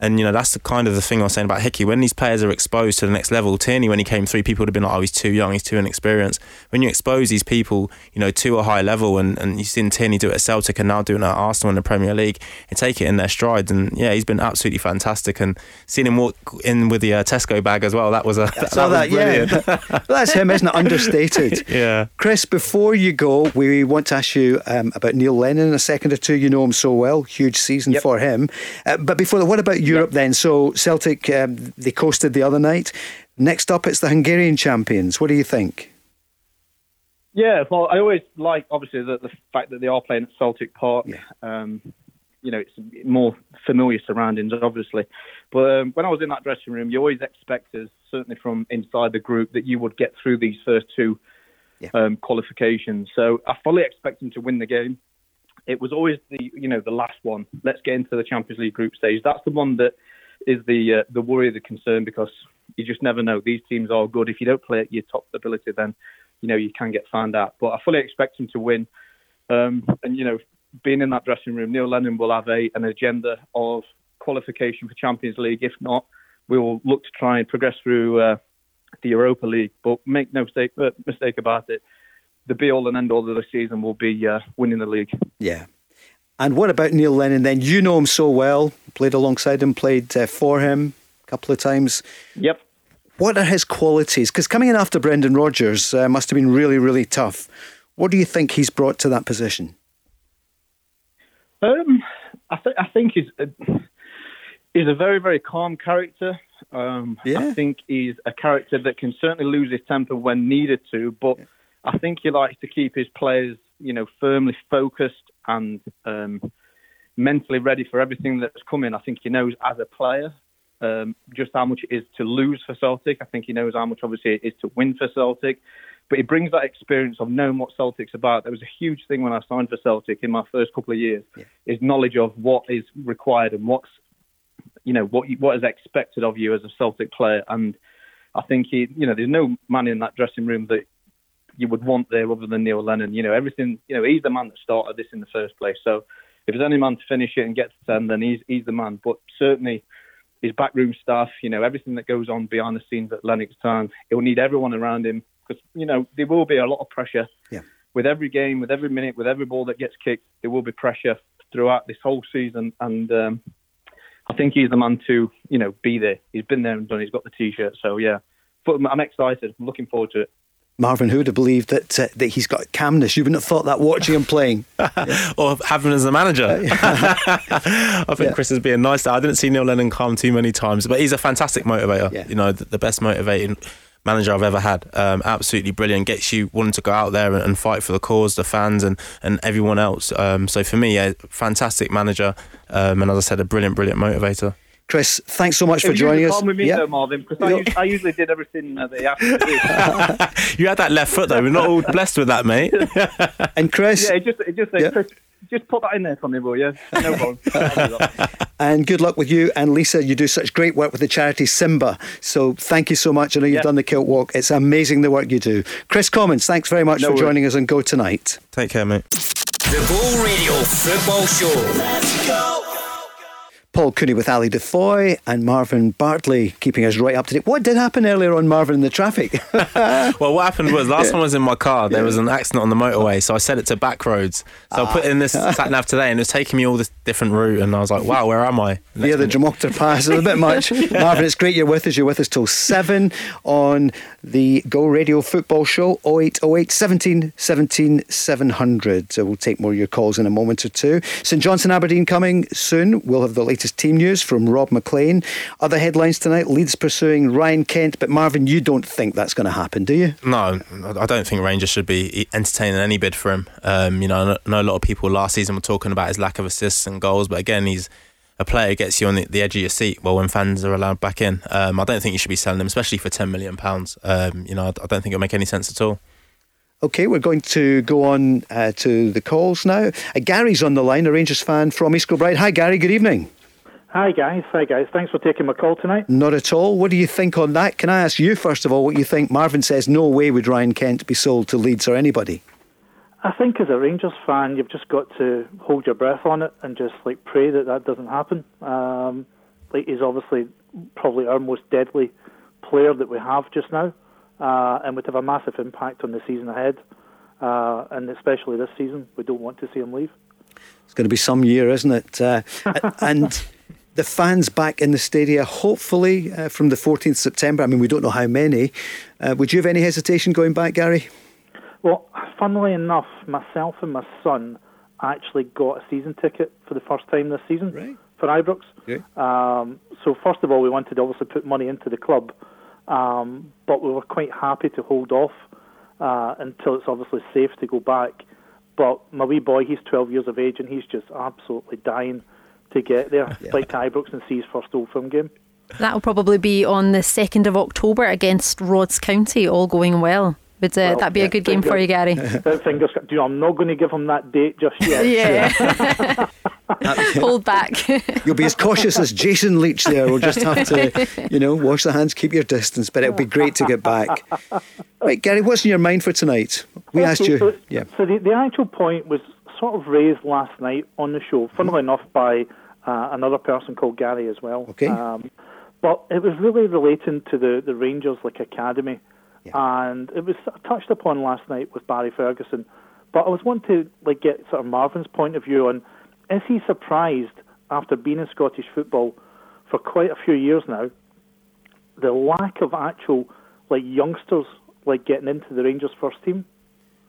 And you know that's the kind of the thing I was saying about Hickey. When these players are exposed to the next level, Tierney when he came through, people would have been like, "Oh, he's too young, he's too inexperienced." When you expose these people, you know, to a high level, and, and you've seen Tierney do it at Celtic and now doing it at Arsenal in the Premier League, and take it in their stride. And yeah, he's been absolutely fantastic. And seeing him walk in with the uh, Tesco bag as well, that was a that, that, that yeah. that's him, isn't it? Understated. yeah. Kris, before you go, we want to ask you um, about Neil Lennon in a second or two. You know him so well, huge season yep. for him. Uh, but before that, what about Europe then? So Celtic, um, they coasted the other night. Next up, it's the Hungarian champions. What do you think? Yeah, well, I always like obviously the, the fact that they are playing at Celtic Park. Yeah. Um, you know, it's more familiar surroundings, obviously. But um, when I was in that dressing room, you always expected, certainly from inside the group, that you would get through these first two yeah. um, qualifications. So I fully expect them to win the game. It was always the you know the last one. Let's get into the Champions League group stage. That's the one that is the uh, the worry, the concern, because you just never know. These teams are good. If you don't play at your top ability, then you know you can get found out. But I fully expect them to win. Um, and you know, being in that dressing room, Neil Lennon will have a an agenda of qualification for Champions League. If not, we will look to try and progress through uh, the Europa League. But make no mistake, uh, mistake about it. The be all and end all of the season will be uh, winning the league. Yeah, and what about Neil Lennon then? You know him so well, played alongside him, played uh, for him a couple of times. Yep. What are his qualities? Because coming in after Brendan Rodgers uh, must have been really, really tough. What do you think he's brought to that position? Um, I, th- I think he's a, he's a very, very calm character. Um, yeah. I think he's a character that can certainly lose his temper when needed to, but yeah. I think he likes to keep his players, you know, firmly focused and um, mentally ready for everything that's coming. I think he knows as a player um, just how much it is to lose for Celtic. I think he knows how much obviously it is to win for Celtic. But he brings that experience of knowing what Celtic's about. There was a huge thing when I signed for Celtic in my first couple of years. Yeah. Is knowledge of what is required and what's you know what you, what is expected of you as a Celtic player. And I think he, you know, there's no man in that dressing room that you would want there other than Neil Lennon. You know, everything. You know, he's the man that started this in the first place. So if there's any man to finish it and get to ten, then he's he's the man. But certainly his backroom staff, you know, everything that goes on behind the scenes at Lennoxtown, he'll need everyone around him because you know there will be a lot of pressure. Yeah. With every game, with every minute, with every ball that gets kicked, there will be pressure throughout this whole season, and um, I think he's the man to you know be there. He's been there and done. He's got the t-shirt, so yeah. But I'm excited. I'm looking forward to it. Marvin, who would have believed that uh, that he's got calmness? You wouldn't have thought that watching him playing, or having him as a manager. I think yeah. Kris is being nice. There. I didn't see Neil Lennon calm too many times, but he's a fantastic motivator. Yeah. You know, the, the, best motivating manager I've ever had. Um, absolutely brilliant. Gets you wanting to go out there and, and, fight for the cause, the fans, and and everyone else. Um, so for me, a fantastic manager, um, and as I said, a brilliant, brilliant motivator. Kris, thanks so much for joining us. with me yep. though, Marvin, because I, I, usually did everything that they asked me to do. you had that left foot though. We're not all blessed with that, mate. and Kris, yeah, it just, it just, yeah. Kris, just put that in there for me, will you? No problem. and good luck with you and Lisa. You do such great work with the charity Simba. So thank you so much. I know you've yeah. done the kilt walk. It's amazing the work you do. Kris Commons, thanks very much no for worries. joining us on Go Tonight. Take care, mate. The Go Radio Football Show. Let's go. Paul Cooney with Ali DeFoy and Marvin Bartley keeping us right up to date. What did happen earlier on, Marvin, in the traffic? well, what happened was last yeah. time I was in my car, there yeah. was an accident on the motorway, so I set it to back roads. So ah. I put in this sat nav today, and it was taking me all this different route, and I was like, "Wow, where am I?" Next yeah, the Drumochter Pass is a bit much. yeah. Marvin, it's great you're with us. You're with us till seven on the Go Radio Football Show 0808 17 17 700. So we'll take more of your calls in a moment or two. St Johnstone Aberdeen coming soon. We'll have the latest latest team news from Rob MacLean. Other headlines tonight Leeds pursuing Ryan Kent, but Marvin, you don't think that's going to happen, do you? No, I don't think Rangers should be entertaining any bid for him. Um, you know, I know a lot of people last season were talking about his lack of assists and goals, but again, he's a player gets you on the, the, edge of your seat. Well, when fans are allowed back in, um, I don't think you should be selling him, especially for ten million pounds. Um, you know, I, I don't think it'll make any sense at all. Okay, we're going to go on uh, to the calls now. Uh, Gary's on the line, a Rangers fan from East Kilbride. Hi, Gary. Good evening. Hi guys, hi guys. Thanks for taking my call tonight. Not at all. What do you think on that? Can I ask you first of all what you think? Marvin says no way would Ryan Kent be sold to Leeds or anybody. I think as a Rangers fan, you've just got to hold your breath on it and just like pray that that doesn't happen. Um, like he's obviously probably our most deadly player that we have just now, uh, and would have a massive impact on the season ahead, uh, and especially this season. We don't want to see him leave. It's going to be some year, isn't it? Uh, and the fans back in the stadia, hopefully uh, from the 14th September. I mean, we don't know how many. Uh, would you have any hesitation going back, Gary? Well, funnily enough, myself and my son actually got a season ticket for the first time this season right. for Ibrox. Okay. Um, so, first of all, we wanted to obviously put money into the club, um, but we were quite happy to hold off uh, until it's obviously safe to go back. But my wee boy, he's 12 years of age, and he's just absolutely dying to get there, yeah. like Ibrox and see his first Old Firm game. That'll probably be on the 2nd of October against Ross County, all going well. Would uh, well, that be yeah, a good game for you, Gary? Fingers, you know, I'm not going to give him that date just yet. yeah. Hold back. You'll be as cautious as Jason Leitch there. We'll just have to, you know, wash the hands, keep your distance, but it'll be great to get back. Right, Gary, what's in your mind for tonight? We asked you. So, yeah. So the, the actual point was sort of raised last night on the show, funnily enough, by uh, another person called Gary as well. Okay. Um, but it was really relating to the, the Rangers like academy, yeah. and it was touched upon last night with Barry Ferguson. But I was wanting to like get sort of Marvin's point of view on is he surprised after being in Scottish football for quite a few years now, the lack of actual like youngsters like getting into the Rangers first team?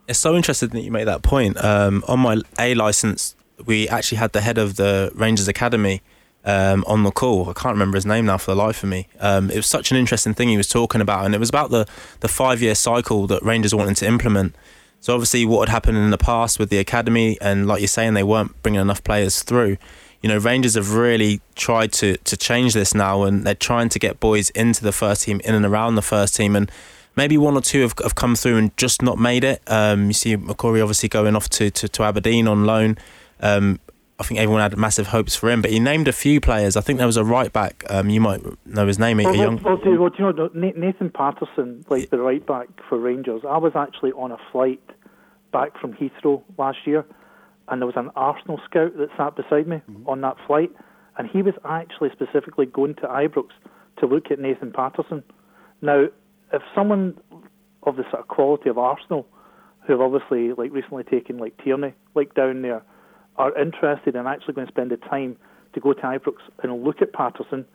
It's so interesting that you make that point. Um, on my A license, we actually had the head of the Rangers Academy um, on the call. I can't remember his name now for the life of me. Um, it was such an interesting thing he was talking about, and it was about the, the five year cycle that Rangers wanted to implement. So, obviously, what had happened in the past with the academy, and like you're saying, they weren't bringing enough players through. You know, Rangers have really tried to, to change this now, and they're trying to get boys into the first team, in and around the first team. And maybe one or two have, have come through and just not made it. Um, you see McCrorie obviously going off to, to, to Aberdeen on loan. Um, I think everyone had massive hopes for him, but he named a few players. I think there was a right back. Um, you might know his name. Well, young... well, do, well, do you know Nathan Patterson, like the right back for Rangers? I was actually on a flight back from Heathrow last year, and there was an Arsenal scout that sat beside me mm-hmm. on that flight, and he was actually specifically going to Ibrox to look at Nathan Patterson. Now, if someone of the sort of quality of Arsenal, who have obviously like recently taken like Tierney like down there, are interested in actually going to spend the time to go to Ibrox and look at Patterson,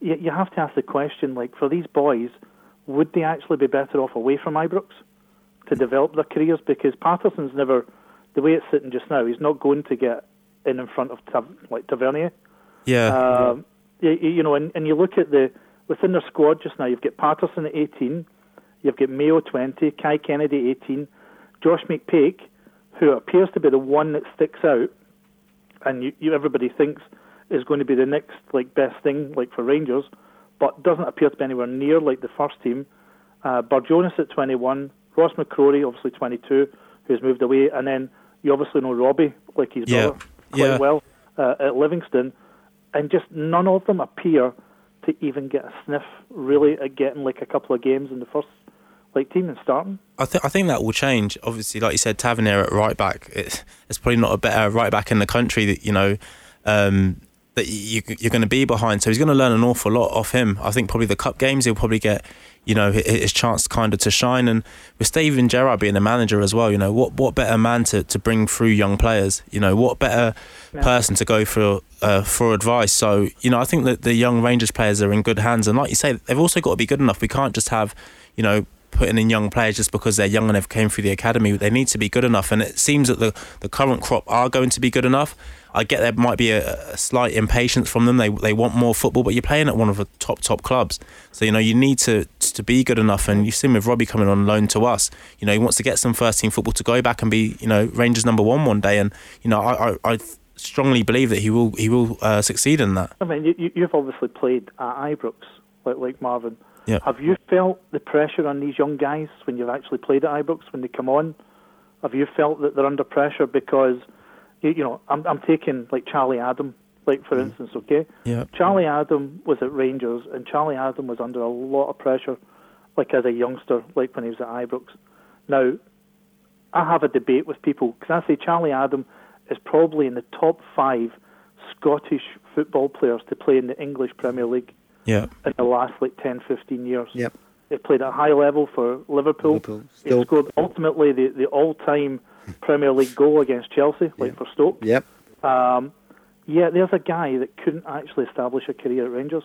you, you have to ask the question like for these boys, would they actually be better off away from Ibrox? to develop their careers because Patterson's never, the way it's sitting just now, he's not going to get in in front of like Tavernier. Yeah. Um, you, you know, and, and you look at the within their squad just now. You've got Patterson at 18, you've got Mayo 20, Kai Kennedy 18, Josh McPake, who appears to be the one that sticks out, and you, you everybody thinks is going to be the next like best thing like for Rangers, but doesn't appear to be anywhere near like the first team. Uh, Jonas at 21, Ross McCrorie obviously 22, who's moved away, and then you obviously know Robbie like his yeah. brother quite yeah. well uh, at Livingston, and just none of them appear to even get a sniff really at getting like a couple of games in the first like team and starting. I think I think that will change. Obviously, like you said, Tavernier at right back. It's, it's probably not a better right back in the country that you know. Um, that you, you're going to be behind. So he's going to learn an awful lot off him. I think probably the cup games he'll probably get, you know, his chance kind of to shine. And with Steven Gerrard being the manager as well, you know, what what better man to, to bring through young players? You know, what better yeah. person to go for uh, for advice? So you know, I think that the young Rangers players are in good hands. And like you say, they've also got to be good enough. We can't just have, you know, putting in young players just because they're young and they've came through the academy. They need to be good enough, and it seems that the the current crop are going to be good enough. I get there might be a, a, slight impatience from them. They they want more football, but you're playing at one of the top top clubs, so you know you need to to be good enough. And you've seen with Robbie coming on loan to us, you know he wants to get some first team football to go back and be you know Rangers number one one day. And you know I I, I strongly believe that he will he will uh, succeed in that. I mean you, you've obviously played at Ibrox like like Marvin. Yeah. Have you felt the pressure on these young guys when you've actually played at Ibrox when they come on? Have you felt that they're under pressure because you, you know, I'm, I'm taking like Charlie Adam, like for instance, okay? Yeah. Charlie Adam was at Rangers, and Charlie Adam was under a lot of pressure, like as a youngster, like when he was at Ibrox. Now, I have a debate with people because I say Charlie Adam is probably in the top five Scottish football players to play in the English Premier League. Yeah. In the last like 10, 15 years. Yep. He played at a high level for Liverpool. Liverpool. He scored ultimately the, the all-time Premier League goal against Chelsea, like for Stoke. Yep. Um, yeah, there's a guy that couldn't actually establish a career at Rangers.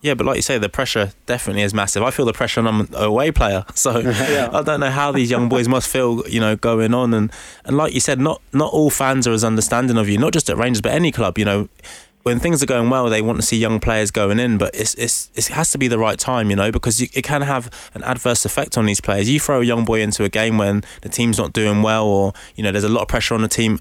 Yeah, but like you say, the pressure definitely is massive. I feel the pressure, and I'm an away player, so yeah. I don't know how these young boys must feel, you know, going on. And and like you said, not not all fans are as understanding of you, not just at Rangers, but any club. You know, when things are going well, they want to see young players going in, but it's, it's, it has to be the right time, you know, because you, it can have an adverse effect on these players. You throw a young boy into a game when the team's not doing well, or you know, there's a lot of pressure on the team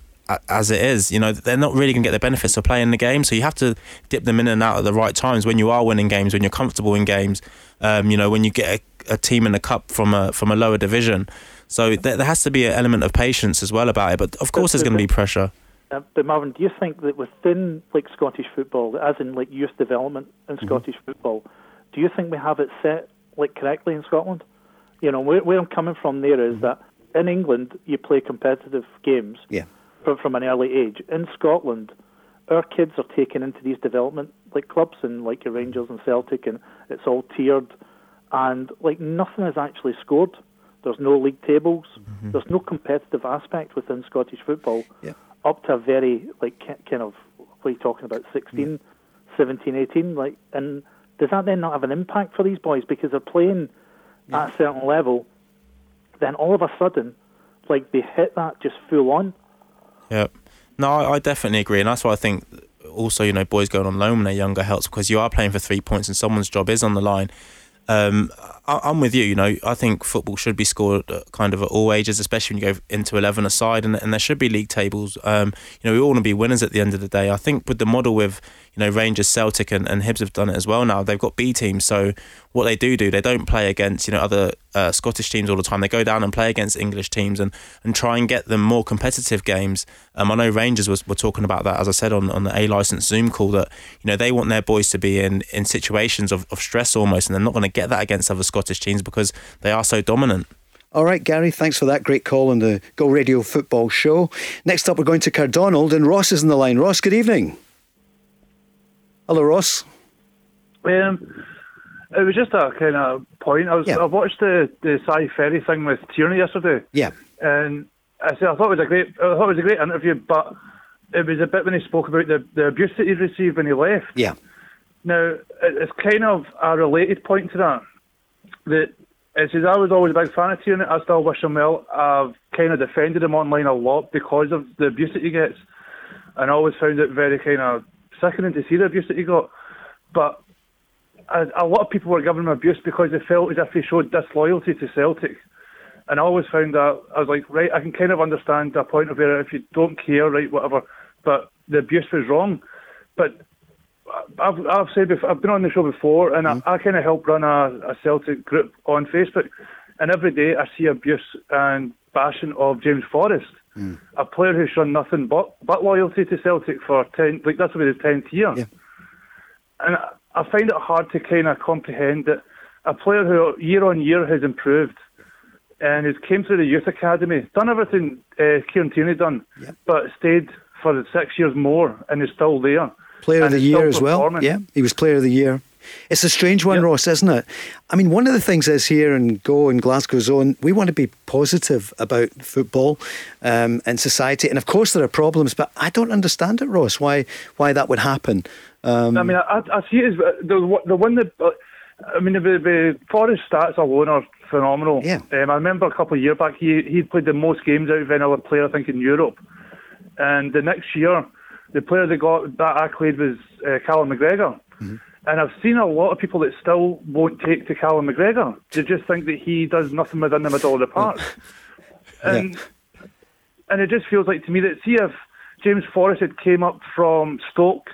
as it is. You know, they're not really going to get the benefits of playing the game, so you have to dip them in and out at the right times when you are winning games, when you're comfortable in games. Um, you know, when you get a, a, team in the cup from a from a lower division. So there, there has to be an element of patience as well about it. But of course, there's going to be pressure. Uh, but Marvin, do you think that within like Scottish football, as in like youth development in mm-hmm. Scottish football, do you think we have it set like correctly in Scotland? You know, where, where I'm coming from there is mm-hmm. that in England you play competitive games yeah. From, from an early age. In Scotland, our kids are taken into these development like clubs and like your Rangers and Celtic, and it's all tiered, and like nothing is actually scored. There's no league tables. Mm-hmm. There's no competitive aspect within Scottish football. Yeah up to a very like kind of what are you talking about 16 mm. 17 18 like and does that then not have an impact for these boys because they're playing yeah. at a certain level then all of a sudden like they hit that just full on yeah no I, I definitely agree and that's why I think also you know boys going on loan when they're younger helps because you are playing for three points and someone's job is on the line. Um, I, am with you. You know, I think football should be scored kind of at all ages, especially when you go into eleven aside, and, and there should be league tables. Um, you know, we all want to be winners at the end of the day. I think with the model with you know Rangers, Celtic, and, and Hibs have done it as well now. They've got B teams, so what they do do, they don't play against you know other uh, Scottish teams all the time. They go down and play against English teams and, and try and get them more competitive games. Um, I know Rangers was were talking about that as I said on, on the A license Zoom call that you know they want their boys to be in in situations of, of stress almost, and they're not going to get that against other Scottish teams because they are so dominant. All right, Gary, thanks for that great call on the Go Radio Football Show. Next up, we're going to Cardonald, and Ross is in the line. Ross, good evening. Hello, Ross. Um, it was just a kind of point. I was yeah. I watched the the Si Ferry thing with Tierney yesterday. Yeah. And I said I thought it was a great I thought it was a great interview, but it was a bit when he spoke about the, the abuse that he received when he left. Yeah. Now it's kind of a related point to that. That says I was always a big fan of Tierney. I still wish him well. I've kind of defended him online a lot because of the abuse that he gets, and I always found it very kind of sickening to see the abuse that he got. But a, a lot of people were giving him abuse because they felt as if he showed disloyalty to Celtic. And I always found that I was like, right, I can kind of understand the point of where if you don't care, right, whatever. But the abuse was wrong. But I've I've said before, I've been on the show before, and mm. I, I kind of help run a, a Celtic group on Facebook, and every day I see abuse and bashing of James Forrest, mm. a player who's shown nothing but but loyalty to Celtic for ten, like that's about his tenth year, yeah. and I, I find it hard to kind of comprehend that a player who year on year has improved and has came through the youth academy, done everything uh, Kieran Tierney done, yeah. but stayed for six years more and is still there. Player of the year as well. Yeah, he was player of the year. It's a strange one, yep. Ross, isn't it? I mean, one of the things is here and Go and Glasgow Zone, we want to be positive about football um, and society. And of course, there are problems, but I don't understand it, Ross, why why that would happen. Um, I mean, I, I see it as the, the one that. I mean, the, the Forrest stats alone are phenomenal. Yeah. Um, I remember a couple of years back, he he played the most games out of any other player, I think, in Europe. And the next year, the player that got that accolade was uh, Callum McGregor. Mm-hmm. And I've seen a lot of people that still won't take to Callum McGregor. They just think that he does nothing within the middle of the park. and yeah. and it just feels like to me that see if James Forrest had came up from Stoke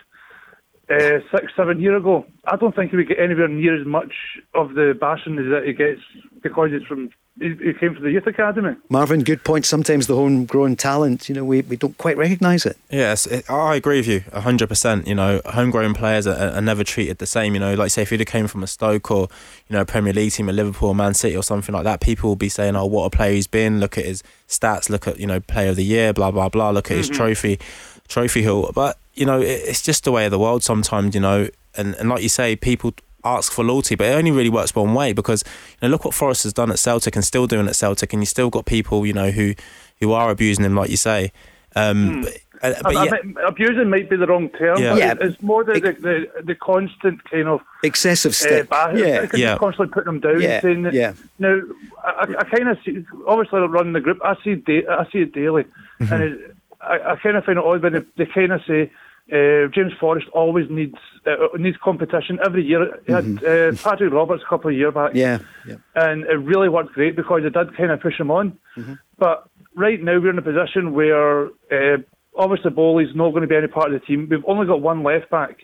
uh, six, seven years ago, I don't think he would get anywhere near as much of the bashing as that he gets because it's from he, came from the youth academy. Marvin, good point. Sometimes the homegrown talent, you know, we, we don't quite recognise it. Yes, it, I agree with you hundred percent. You know, homegrown players are, are, never treated the same. You know, like say if you'd have came from a Stoke or you know a Premier League team, a Liverpool, Man City, or something like that, people will be saying, "Oh, what a player he's been! Look at his stats. Look at you know Player of the Year. Blah blah blah. Look at mm-hmm. his trophy, trophy hill." But you know, it, it's just the way of the world sometimes. You know, and and like you say, people ask for loyalty, but it only really works one way because you know look what Forrest has done at Celtic and still doing at Celtic, and you still got people you know who who are abusing him, like you say. Um, hmm. but, uh, but I, yeah. I abusing might be the wrong term. Yeah. yeah. It's more the, the, the, the, constant kind of excessive stuff. Uh, yeah, yeah. Constantly putting them down. Yeah, saying that, yeah. Now, I, I kind of see. Obviously, I'm running the group. I see. Da- I see it daily, mm-hmm. and it, I, I kind of find it odd when they, they kind of say uh, James Forrest always needs uh, needs competition every year. He mm-hmm. uh, Patrick Roberts a couple of years back, yeah, yeah, and it really worked great because it did kind of push him on. Mm-hmm. But right now we're in a position where uh, obviously Boli's not going to be any part of the team. We've only got one left back,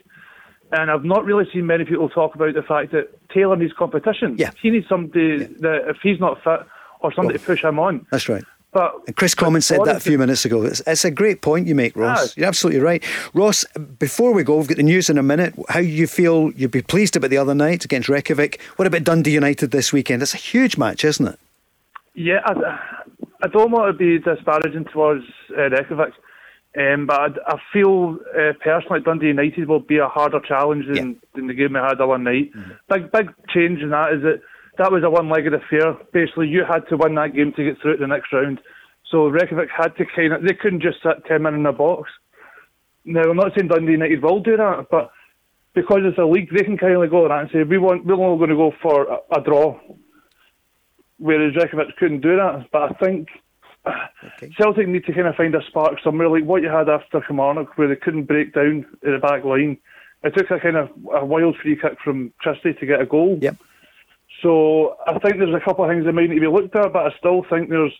and I've not really seen many people talk about the fact that Taylor needs competition. Yeah, he needs somebody yeah. that if he's not fit or somebody to push him on. That's right. But and Kris Commons said that a few minutes ago. It's, it's, a great point you make, Ross. You're absolutely right. Ross, before we go, we've got the news in a minute. How you feel? You'd be pleased about the other night against Reykjavik. What about Dundee United this weekend? It's a huge match, isn't it? Yeah, I, I don't want to be disparaging towards uh, Reykjavik, um, but I, I feel uh, personally Dundee United will be a harder challenge than, yeah. than the game we had the other night. Mm-hmm. Big, big change in that is that that was a one-legged affair. Basically, you had to win that game to get through to the next round. So Reykjavik had to kind of, they couldn't just sit 10 men in a box. Now, I'm not saying Dundee United will do that, but because it's a league, they can kind of go around and say, we want, we're only going to go for a, a draw. Whereas Reykjavik couldn't do that. But I think okay. Celtic need to kind of find a spark somewhere, like what you had after Kilmarnock, where they couldn't break down in the back line. It took a kind of a wild free kick from Christie to get a goal. Yep. So I think there's a couple of things that might need to be looked at, but I still think there's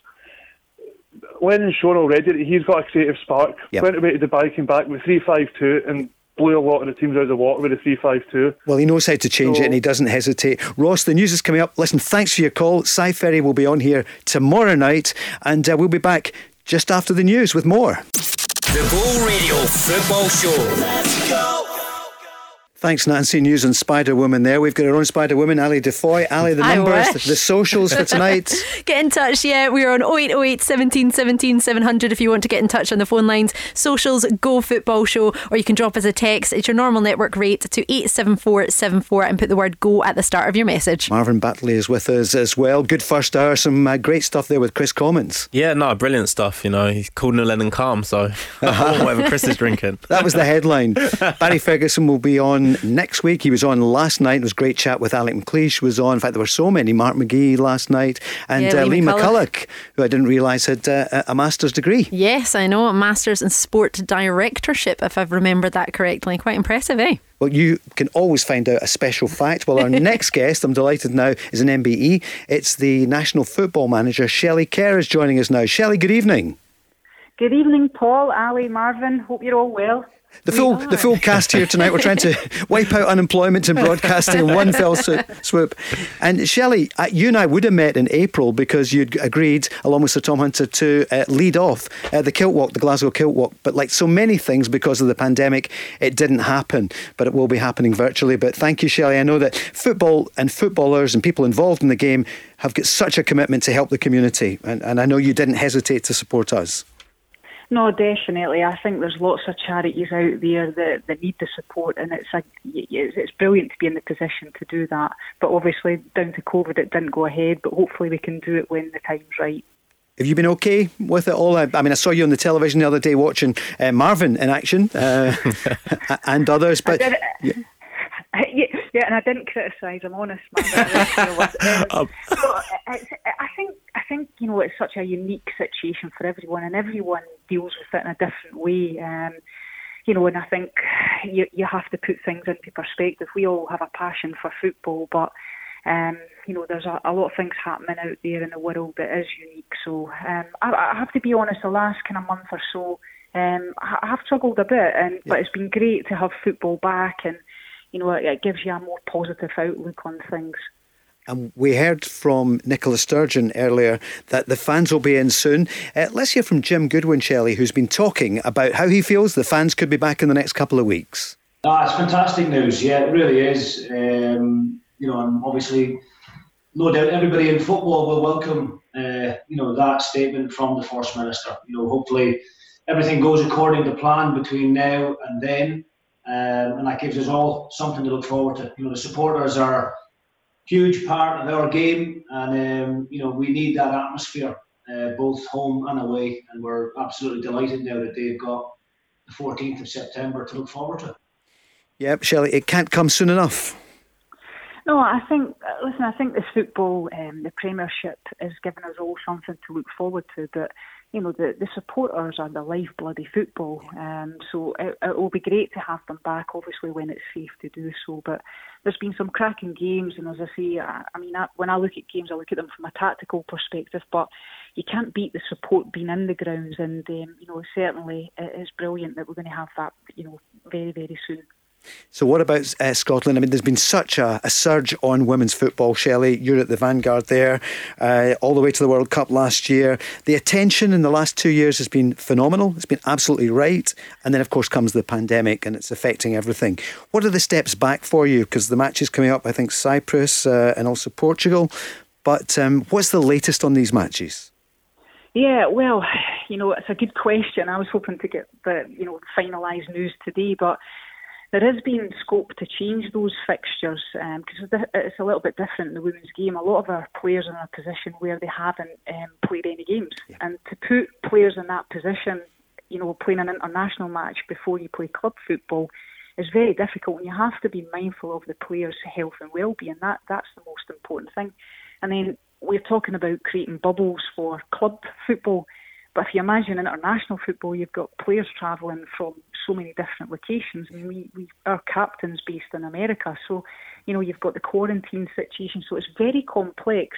Lennon's shown already he's got a creative spark. Yep. Went away to Dubai, came back with three five two, and blew a lot of the teams out of the water with a three five two. Well, he knows how to change so, it, and he doesn't hesitate. Ross, the news is coming up. Listen, thanks for your call. Si Ferry will be on here tomorrow night, and uh, we'll be back just after the news with more. The Go Radio Football Show. Let's go. Thanks, Nancy News and Spider Woman there. We've got our own Spider Woman, Ali DeFoy. Ali, the numbers, the, the, socials for tonight. get in touch, yeah. We're on 0808 17 17 700 if you want to get in touch on the phone lines. Socials, Go Football Show, or you can drop us a text. It's your normal network rate to 87474 and put the word Go at the start of your message. Marvin Bartley is with us as well. Good first hour. Some uh, great stuff there with Kris Commons. Yeah, no, brilliant stuff. You know, he's called Lennon calm, so I want whatever Kris is drinking. that was the headline. Barry Ferguson will be on on next week. He was on last night. It was a great chat with Alec McLeish was on. In fact, there were so many. Mark McGhee last night and Yeah, uh, Lee Lee McCulloch. McCulloch, who I didn't realise had uh, a master's degree. Yes, I know. A master's in sport directorship, if I've remembered that correctly. Quite impressive, eh? Well, you can always find out a special fact. Well, our next guest, I'm delighted now, is an MBE. It's the national football manager, Shelley Kerr, is joining us now. Shelley, good evening. Good evening, Paul, Ali, Marvin. Hope you're all well. The full, the full cast here tonight. We're trying to wipe out unemployment in broadcasting in one fell sw- swoop. And Shelley, uh, you and I would have met in April because you'd agreed, along with Sir Tom Hunter, to uh, lead off uh, the Kilt Walk, the Glasgow Kilt Walk. But like so many things, because of the pandemic, it didn't happen. But it will be happening virtually. But thank you, Shelley. I know that football and footballers and people involved in the game have got such a commitment to help the community, and, and I know you didn't hesitate to support us. No, definitely. I think there's lots of charities out there that, that need the support, and it's a, it's it's brilliant to be in the position to do that. But obviously, down to COVID, it didn't go ahead. But hopefully, we can do it when the time's right. Have you been okay with it all? I, I mean, I saw you on the television the other day watching uh, Marvin in action uh, and others, but. Yeah. Yeah, and I didn't criticise. I'm honest. Man, um, so it's, I think I think you know it's such a unique situation for everyone, and everyone deals with it in a different way. Um, you know, and I think you you have to put things into perspective. We all have a passion for football, but um, you know, there's a, a lot of things happening out there in the world that is unique. So um, I, I have to be honest. The last kind of month or so, um, I have struggled a bit, and but it's been great to have football back and you know, it, it gives you a more positive outlook on things. And we heard from Nicola Sturgeon earlier that the fans will be in soon. Uh, let's hear from Jim Goodwin, Shelley, who's been talking about how he feels the fans could be back in the next couple of weeks. Ah, it's fantastic news. Yeah, it really is. Um, you know, and obviously, no doubt everybody in football will welcome, uh, you know, that statement from the First Minister. You know, hopefully everything goes according to plan between now and then. Um, and that gives us all something to look forward to. You know, the supporters are a huge part of our game, and um, you know we need that atmosphere, uh, both home and away. And we're absolutely delighted now that they've got the 14th of September to look forward to. Yep, Shelley, it can't come soon enough. No, I think. Listen, I think this football, um, the Premiership, is giving us all something to look forward to. But you know, the, the supporters are the lifeblood of football. Um, so it, it will be great to have them back, obviously, when it's safe to do so. But there's been some cracking games, and as I say, I, I mean, I, when I look at games, I look at them from a tactical perspective, but you can't beat the support being in the grounds. And, um, you know, certainly it is brilliant that we're going to have that, you know, very, very soon. So, what about uh, Scotland? I mean, there's been such a, a, surge on women's football, Shelley. You're at the vanguard there, uh, all the way to the World Cup last year. The attention in the last two years has been phenomenal. It's been absolutely right. And then, of course, comes the pandemic and it's affecting everything. What are the steps back for you? Because the match is coming up, I think, Cyprus uh, and also Portugal. But um, what's the latest on these matches? Yeah, well, you know, it's a good question. I was hoping to get the, you know, finalised news today, but there has been scope to change those fixtures because um, it's a little bit different in the women's game. A lot of our players are in a position where they haven't um, played any games, yeah. and to put players in that position, you know, playing an international match before you play club football is very difficult, and you have to be mindful of the players' health and well-being. That that's the most important thing. And then we're talking about creating bubbles for club football. But if you imagine international football, you've got players travelling from so many different locations. I mean, we, we our captain's based in America, so you know you've got the quarantine situation. So it's very complex.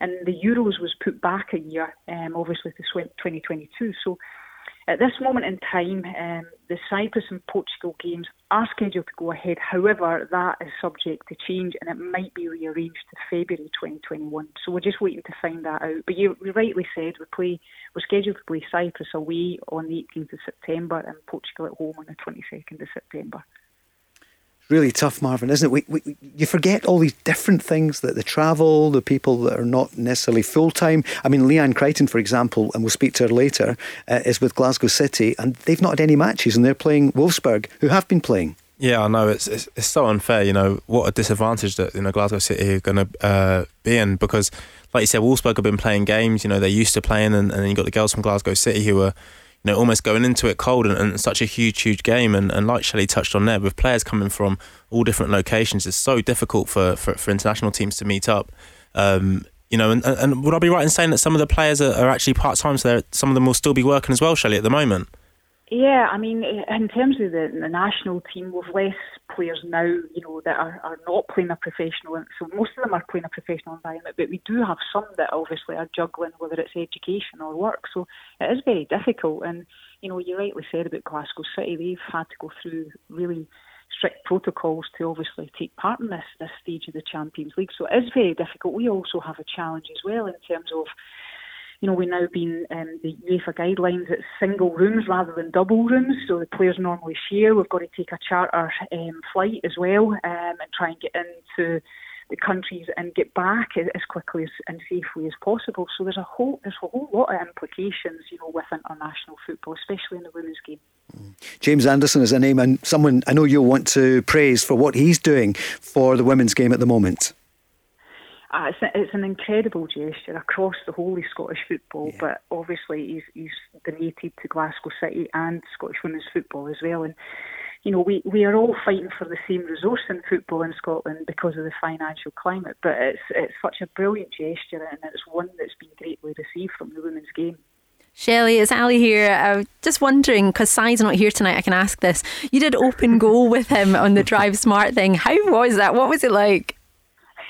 And the Euros was put back a year, um, obviously to 2022. So at this moment in time, um, the Cyprus and Portugal games are scheduled to go ahead. However, that is subject to change and it might be rearranged to February 2021. So we're just waiting to find that out. But you, you rightly said we play. We're scheduled to play Cyprus away on the 18th of September and Portugal at home on the 22nd of September really tough, Marvin, isn't it? We, we, you forget all these different things that the travel, the people that are not necessarily full time. I mean, Leanne Crichton, for example, and we'll speak to her later, uh, is with Glasgow City, and they've not had any matches, and they're playing Wolfsburg, who have been playing. Yeah, I know it's, it's, it's so unfair. You know what a disadvantage that you know Glasgow City are going to uh, be in because, like you said, Wolfsburg have been playing games. You know they're used to playing, and, and then you got the girls from Glasgow City who are you know, almost going into it cold and, and such a huge, huge game. And, and like Shelley touched on there, with players coming from all different locations, it's so difficult for, for, for international teams to meet up. Um, you know, and, and would I be right in saying that some of the players are, are actually part time, so some of them will still be working as well, Shelley, at the moment? Yeah, I mean, in terms of the, the national team, we've less players now, you know, that are, are not playing a professional. So most of them are playing a professional environment, but we do have some that obviously are juggling, whether it's education or work. So it is very difficult. And you know, you rightly said about Glasgow City, they've had to go through really strict protocols to obviously take part in this this stage of the Champions League. So it is very difficult. We also have a challenge as well in terms of you know, we've now been um, the UEFA guidelines it's single rooms rather than double rooms, so the players normally share. We've got to take a charter um, flight as well um, and try and get into the countries and get back as quickly as, and safely as possible. So there's a whole there's a whole lot of implications, you know, with international football, especially in the women's game. James Anderson is a name and someone I know you'll want to praise for what he's doing for the women's game at the moment. Uh, it's, a, it's, an incredible gesture across the whole of Scottish football, yeah. but obviously he's, he's donated to Glasgow City and Scottish women's football as well. And you know, we, we are all fighting for the same resource in football in Scotland because of the financial climate. But it's it's such a brilliant gesture, and it's one that's been greatly received from the women's game. Shelley, it's Ali here. I'm just wondering, because Si's not here tonight, I can ask this. You did open goal with him on the Drive Smart thing. How was that? What was it like?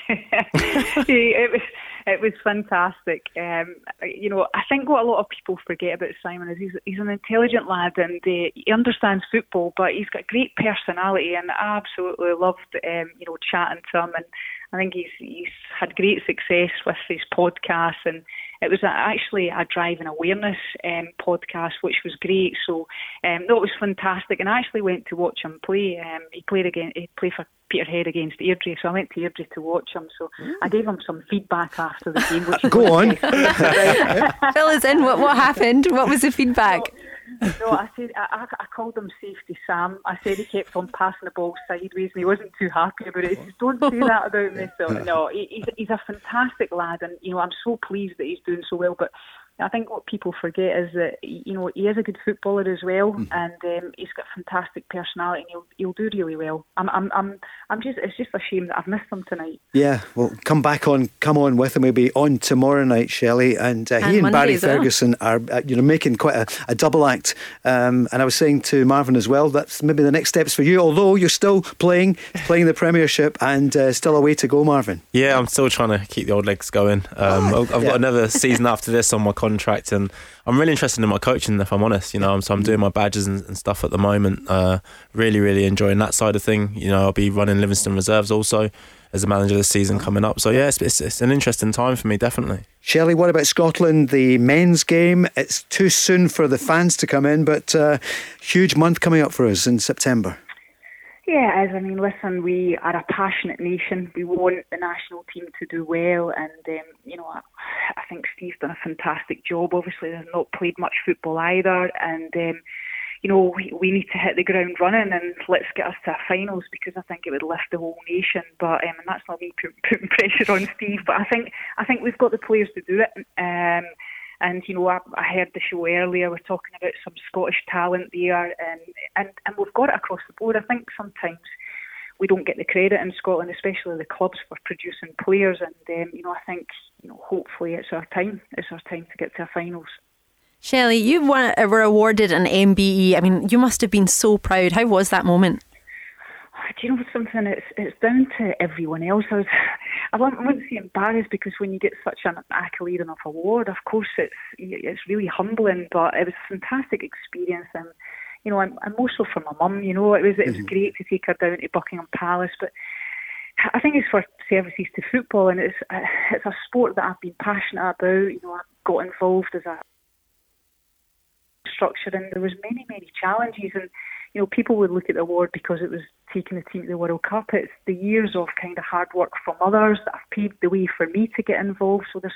it was it was fantastic. Um, you know, I think what a lot of people forget about Simon is he's he's an intelligent lad and uh, he understands football, but he's got great personality, and I absolutely loved um, you know chatting to him, and I think he's he's had great success with his podcast and it was actually a driving awareness um, podcast, which was great. So um, that was fantastic, and I actually went to watch him play. Um, he played again. He played for Peterhead against Airdrie, so I went to Airdrie to watch him. So mm. I gave him some feedback after the game. Which Go on, fill us in. What what happened? What was the feedback? So, no, I said I, I, called him Safety Sam. I said he kept on passing the ball sideways, and he wasn't too happy about it. He said, "Don't say that about me." So no, he, he's he's a fantastic lad, and you know I'm so pleased that he's doing so well. But I think what people forget is that you know he is a good footballer as well, mm. and um, he's got fantastic personality, and he'll he'll do really well. I'm I'm I'm I'm just it's just a shame that I've missed him tonight. Yeah, well, come back on, come on with him. We'll be on tomorrow night, Shelley, and, uh, and he and Monday Barry Ferguson well. are uh, you know making quite a, a double act. Um, and I was saying to Marvin as well, that's maybe the next steps for you. Although you're still playing playing the Premiership and uh, still a way to go, Marvin. Yeah, I'm still trying to keep the old legs going. Um, I've, I've yeah. got another season after this on my contract, and I'm really interested in my coaching. If I'm honest, you know, so I'm doing my badges and, and stuff at the moment. Uh, really, really enjoying that side of thing. You know, I'll be running Livingston reserves also as a manager this season coming up. So yeah, it's, it's, it's, an interesting time for me, definitely. Shelley, what about Scotland? The men's game. It's too soon for the fans to come in, but uh, huge month coming up for us in September. Yeah, as I mean, listen, we are a passionate nation. We want the national team to do well, and um, you know, I, I, think Steve's done a fantastic job. Obviously, they've not played much football either, and um, you know, we, we need to hit the ground running and let's get us to a finals because I think it would lift the whole nation. But um, and that's not me putting pressure on Steve, but I think I think we've got the players to do it. Um, and you know, I, I heard the show earlier. We're talking about some Scottish talent there, and and and we've got it across the board. I think sometimes we don't get the credit in Scotland, especially the clubs, for producing players. And um, you know, I think you know, hopefully it's our time. It's our time to get to a finals. Shelley, you were awarded an MBE. I mean, you must have been so proud. How was that moment? Do you know something? It's it's down to everyone else. I was, I wouldn't say embarrassed because when you get such an accolade and an award, of course it's it's really humbling. But it was a fantastic experience, and you know, I'm, I'm also for my mum. You know, it was it was mm-hmm. great to take her down to Buckingham Palace, but. I think it's for services to football, and it's uh, it's a sport that I've been passionate about. You know, I got involved as a structure, and there was many many challenges, and you know, people would look at the award because it was taking the team to the World Cup. It's the years of kind of hard work from others that have paved the way for me to get involved. So there's,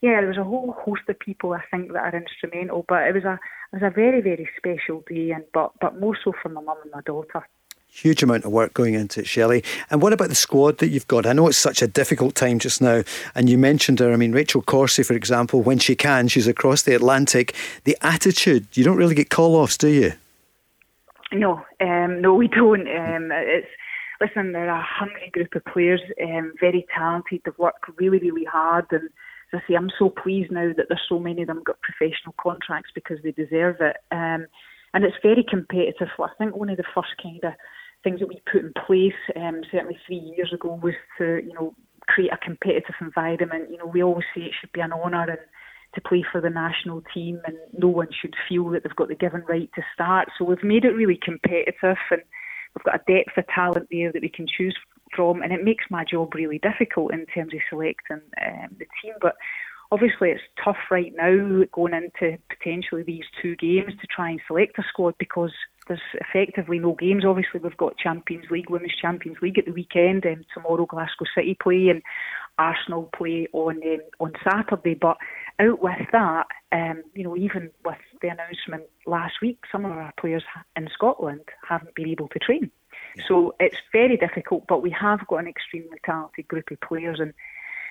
yeah, there was a whole host of people I think that are instrumental. But it was a it was a very very special day, and but but more so for my mum and my daughter. Huge amount of work going into it, Shelley. And what about the squad that you've got? I know it's such a difficult time just now, and you mentioned her. I mean, Rachel Corsie, for example, when she can, she's across the Atlantic. The attitude, you don't really get call offs, do you? No, um, no, we don't. Um, it's listen, they're a hungry group of players, um, very talented. They've worked really, really hard, and as I say, I'm so pleased now that there's so many of them got professional contracts because they deserve it. Um, and it's very competitive. I think one of the first kind of things that we put in place, um, certainly three years ago, was to you know create a competitive environment. You know, we always say it should be an honour and to play for the national team, and no one should feel that they've got the given right to start. So we've made it really competitive, and we've got a depth of talent there that we can choose from, and it makes my job really difficult in terms of selecting um, the team. But obviously, it's tough right now going into potentially these two games to try and select a squad because there's effectively no games. Obviously, we've got Champions League, Women's Champions League at the weekend, and tomorrow Glasgow City play and Arsenal play on um, on Saturday. But out with that, um, you know, even with the announcement last week, some of our players in Scotland haven't been able to train. So it's very difficult, but we have got an extremely talented group of players, and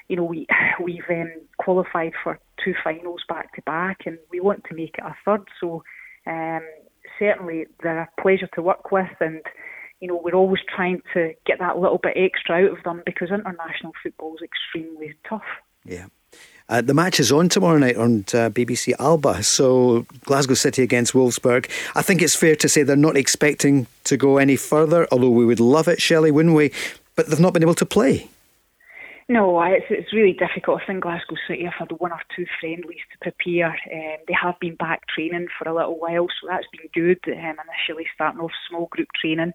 you know we we've um, qualified for two finals back to back, and we want to make it a third. So um, certainly they're a pleasure to work with, and you know we're always trying to get that little bit extra out of them because international football is extremely tough. Yeah. Uh, the match is on tomorrow night on uh, BBC Alba. So Glasgow City against Wolfsburg. I think it's fair to say they're not expecting to go any further, although we would love it, Shelley, wouldn't we? But they've not been able to play. No, it's, it's really difficult. I think Glasgow City have had one or two friendlies to prepare. Um, they have been back training for a little while, so that's been good. Um, initially starting off small group training,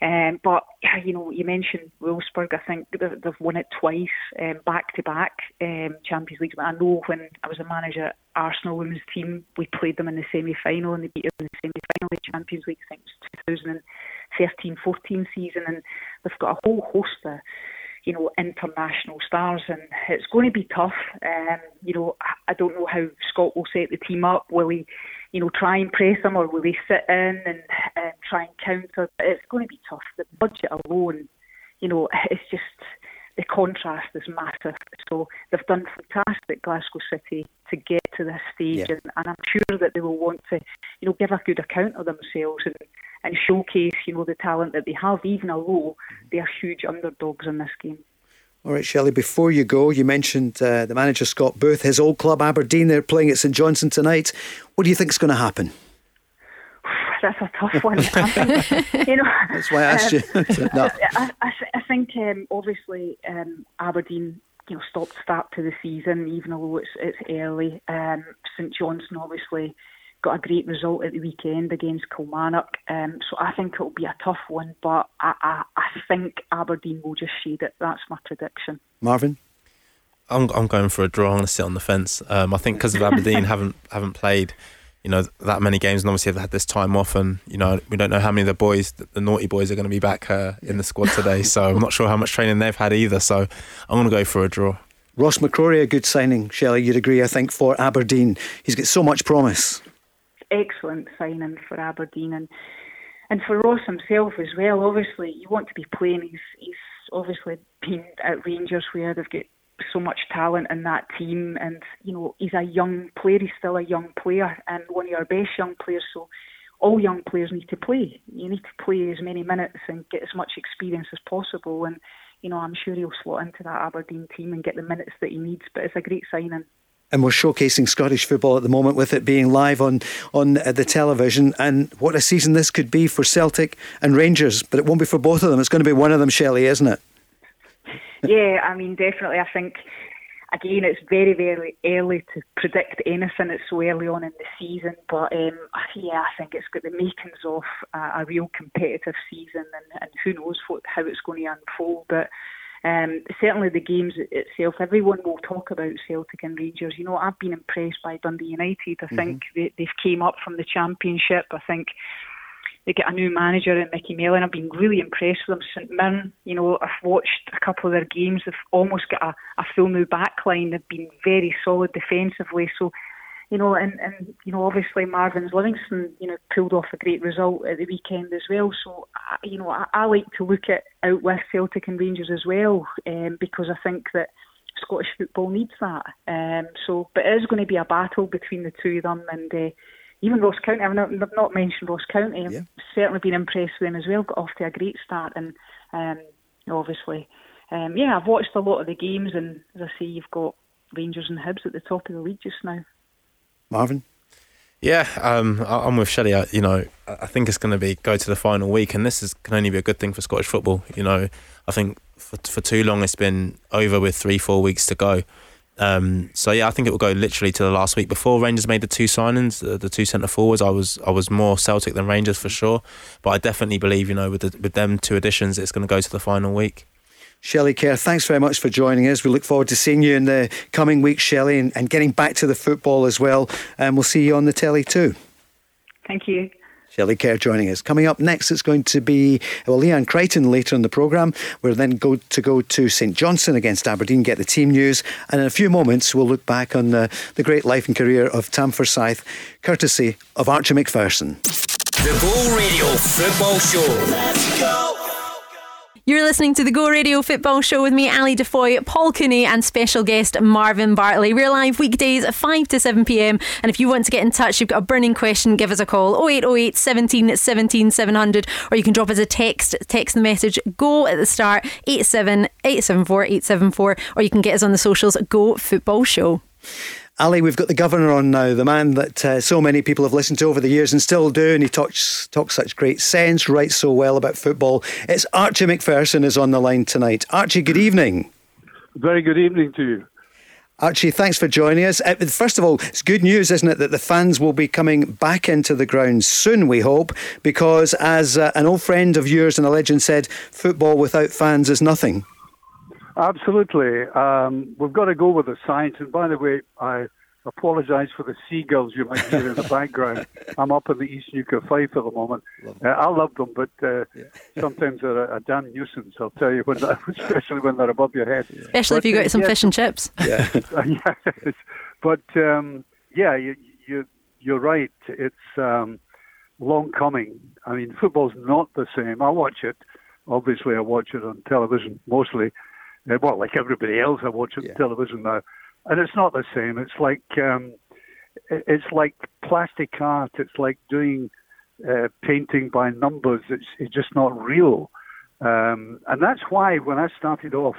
um, but you know, you mentioned Wolfsburg. I think they've won it twice, um, back to back um, Champions League. I know when I was a manager at Arsenal women's team, we played them in the semi final and they beat them in the semi final of the Champions League. I think it was 2013-14 season, and they've got a whole host of you know, international stars, and it's going to be tough. Um, you know, I don't know how Scott will set the team up. Will he, you know, try and press them, or will he sit in and um, try and counter? It's going to be tough. The budget alone, you know, it's just the contrast is massive. So they've done fantastic, Glasgow City, to get to this stage, yeah. and, and I'm sure that they will want to, you know, give a good account of themselves and and showcase, you know, the talent that they have, even though they are huge underdogs in this game. All right, Shelley, before you go, you mentioned uh, the manager Scott Booth, his old club Aberdeen, they're playing at St Johnstone tonight. What do you think is going to happen? That's a tough one. think, you know, That's why I asked you. no. I, I, I, think um, obviously um, Aberdeen you know, stop start to the season, even though it's it's early. Um, St Johnstone obviously got a great result at the weekend against Kilmarnock. Um, so I think it'll be a tough one, but I, I, I think Aberdeen will just shade it. That's my prediction. Marvin? I'm, I'm going for a draw. I'm going to sit on the fence. Um, I think because of Aberdeen haven't haven't played, you know, that many games, and obviously they've had this time off, and you know, we don't know how many of the boys, the, the naughty boys, are going to be back uh, in the squad today. So I'm not sure how much training they've had either. So I'm going to go for a draw. Ross McCrorie, a good signing, Shelley. You'd agree, I think, for Aberdeen. He's got so much promise excellent signing for Aberdeen and and for Ross himself as well. Obviously, you want to be playing. He's he's obviously been at Rangers where they've got so much talent in that team, and you know he's a young player. He's still a young player and one of our best young players. So all young players need to play. You need to play as many minutes and get as much experience as possible. And you know I'm sure he'll slot into that Aberdeen team and get the minutes that he needs. But it's a great signing and we're showcasing Scottish football at the moment with it being live on on uh, the television. And what a season this could be for Celtic and Rangers, but it won't be for both of them. It's going to be one of them, Shelley, isn't it? yeah, I mean, definitely. I think again, it's very, very early to predict anything. It's so early on in the season, but um, yeah, I think it's got the makings of a, a real competitive season, and, and who knows what, how it's going to unfold. But um, certainly, the games itself, everyone will talk about Celtic and Rangers. You know, I've been impressed by Dundee United. I mm-hmm. think they, they've came up from the Championship. I think they get a new manager in Micky Mellon. I've been really impressed with them. St Mirren, you know, I've watched a couple of their games. They've almost got a, a full new backline. They've been very solid defensively. So you know, and, and you know, obviously Marvin's Livingston, you know, pulled off a great result at the weekend as well. So, you know, I, I like to look at out with Celtic and Rangers as well, um, because I think that Scottish football needs that. Um, so, but it is going to be a battle between the two of them, and uh, even Ross County. I've not, I've not mentioned Ross County. I've certainly been impressed with them as well. Got off to a great start, and um, obviously, um, yeah, I've watched a lot of the games, and as I say, you've got Rangers and Hibs at the top of the league just now. Marvin? Yeah, um, I'm with Shelley. You know, I think it's going to be go to the final week, and this is, can only be a good thing for Scottish football. You know, I think for, for too long it's been over with three, four weeks to go. Um, so yeah, I think it will go literally to the last week before Rangers made the two signings, the, the two centre forwards. I was I was more Celtic than Rangers for sure, but I definitely believe you know with the, with them two additions, it's going to go to the final week. Shelley Kerr, thanks very much for joining us. We look forward to seeing you in the coming weeks, Shelley, and, and getting back to the football as well. And we'll see you on the telly too. Thank you. Shelley Kerr joining us. Coming up next, it's going to be well, Leanne Crichton later in the programme. We're then go to go to St Johnstone against Aberdeen, get the team news, and in a few moments we'll look back on the, the great life and career of Tam Forsyth, courtesy of Archie Macpherson. The Go Radio Football Show. Let's go. You're listening to the Go Radio Football Show with me, Ali DeFoy, Paul Cooney, and special guest Marvin Bartley. We're live weekdays at 5 to 7 pm. And if you want to get in touch, you've got a burning question, give us a call 0808 17 17 700, or you can drop us a text. Text the message Go at the start 87 874 874, or you can get us on the socials Go Football Show. Ali, we've got the governor on now, the man that uh, so many people have listened to over the years and still do, and he talks talks such great sense, writes so well about football. It's Archie Macpherson is on the line tonight. Archie, good evening. Very good evening to you. Archie, thanks for joining us. Uh, first of all, it's good news, isn't it, that the fans will be coming back into the ground soon, we hope, because as uh, an old friend of yours and a legend said, football without fans is nothing. Absolutely. Um, we've got to go with the science. And by the way, I apologise for the seagulls you might hear in the background. I'm up in the East Neuk of Fife at the moment. Uh, I love them, but uh, yeah. sometimes they're a, a, damn nuisance. I'll tell you, when especially when they're above your head. Yeah. Especially but, if you got uh, some yes, fish and chips. Yeah. yes. But um, yeah, you, you, you're right. It's um, long coming. I mean, football's not the same. I watch it. Obviously, I watch it on television mostly. Well, like everybody else, I watch it yeah. on television now and it's not the same. It's like um, it's like plastic art. It's like doing uh, painting by numbers. It's, it's just not real, um, and that's why when I started off,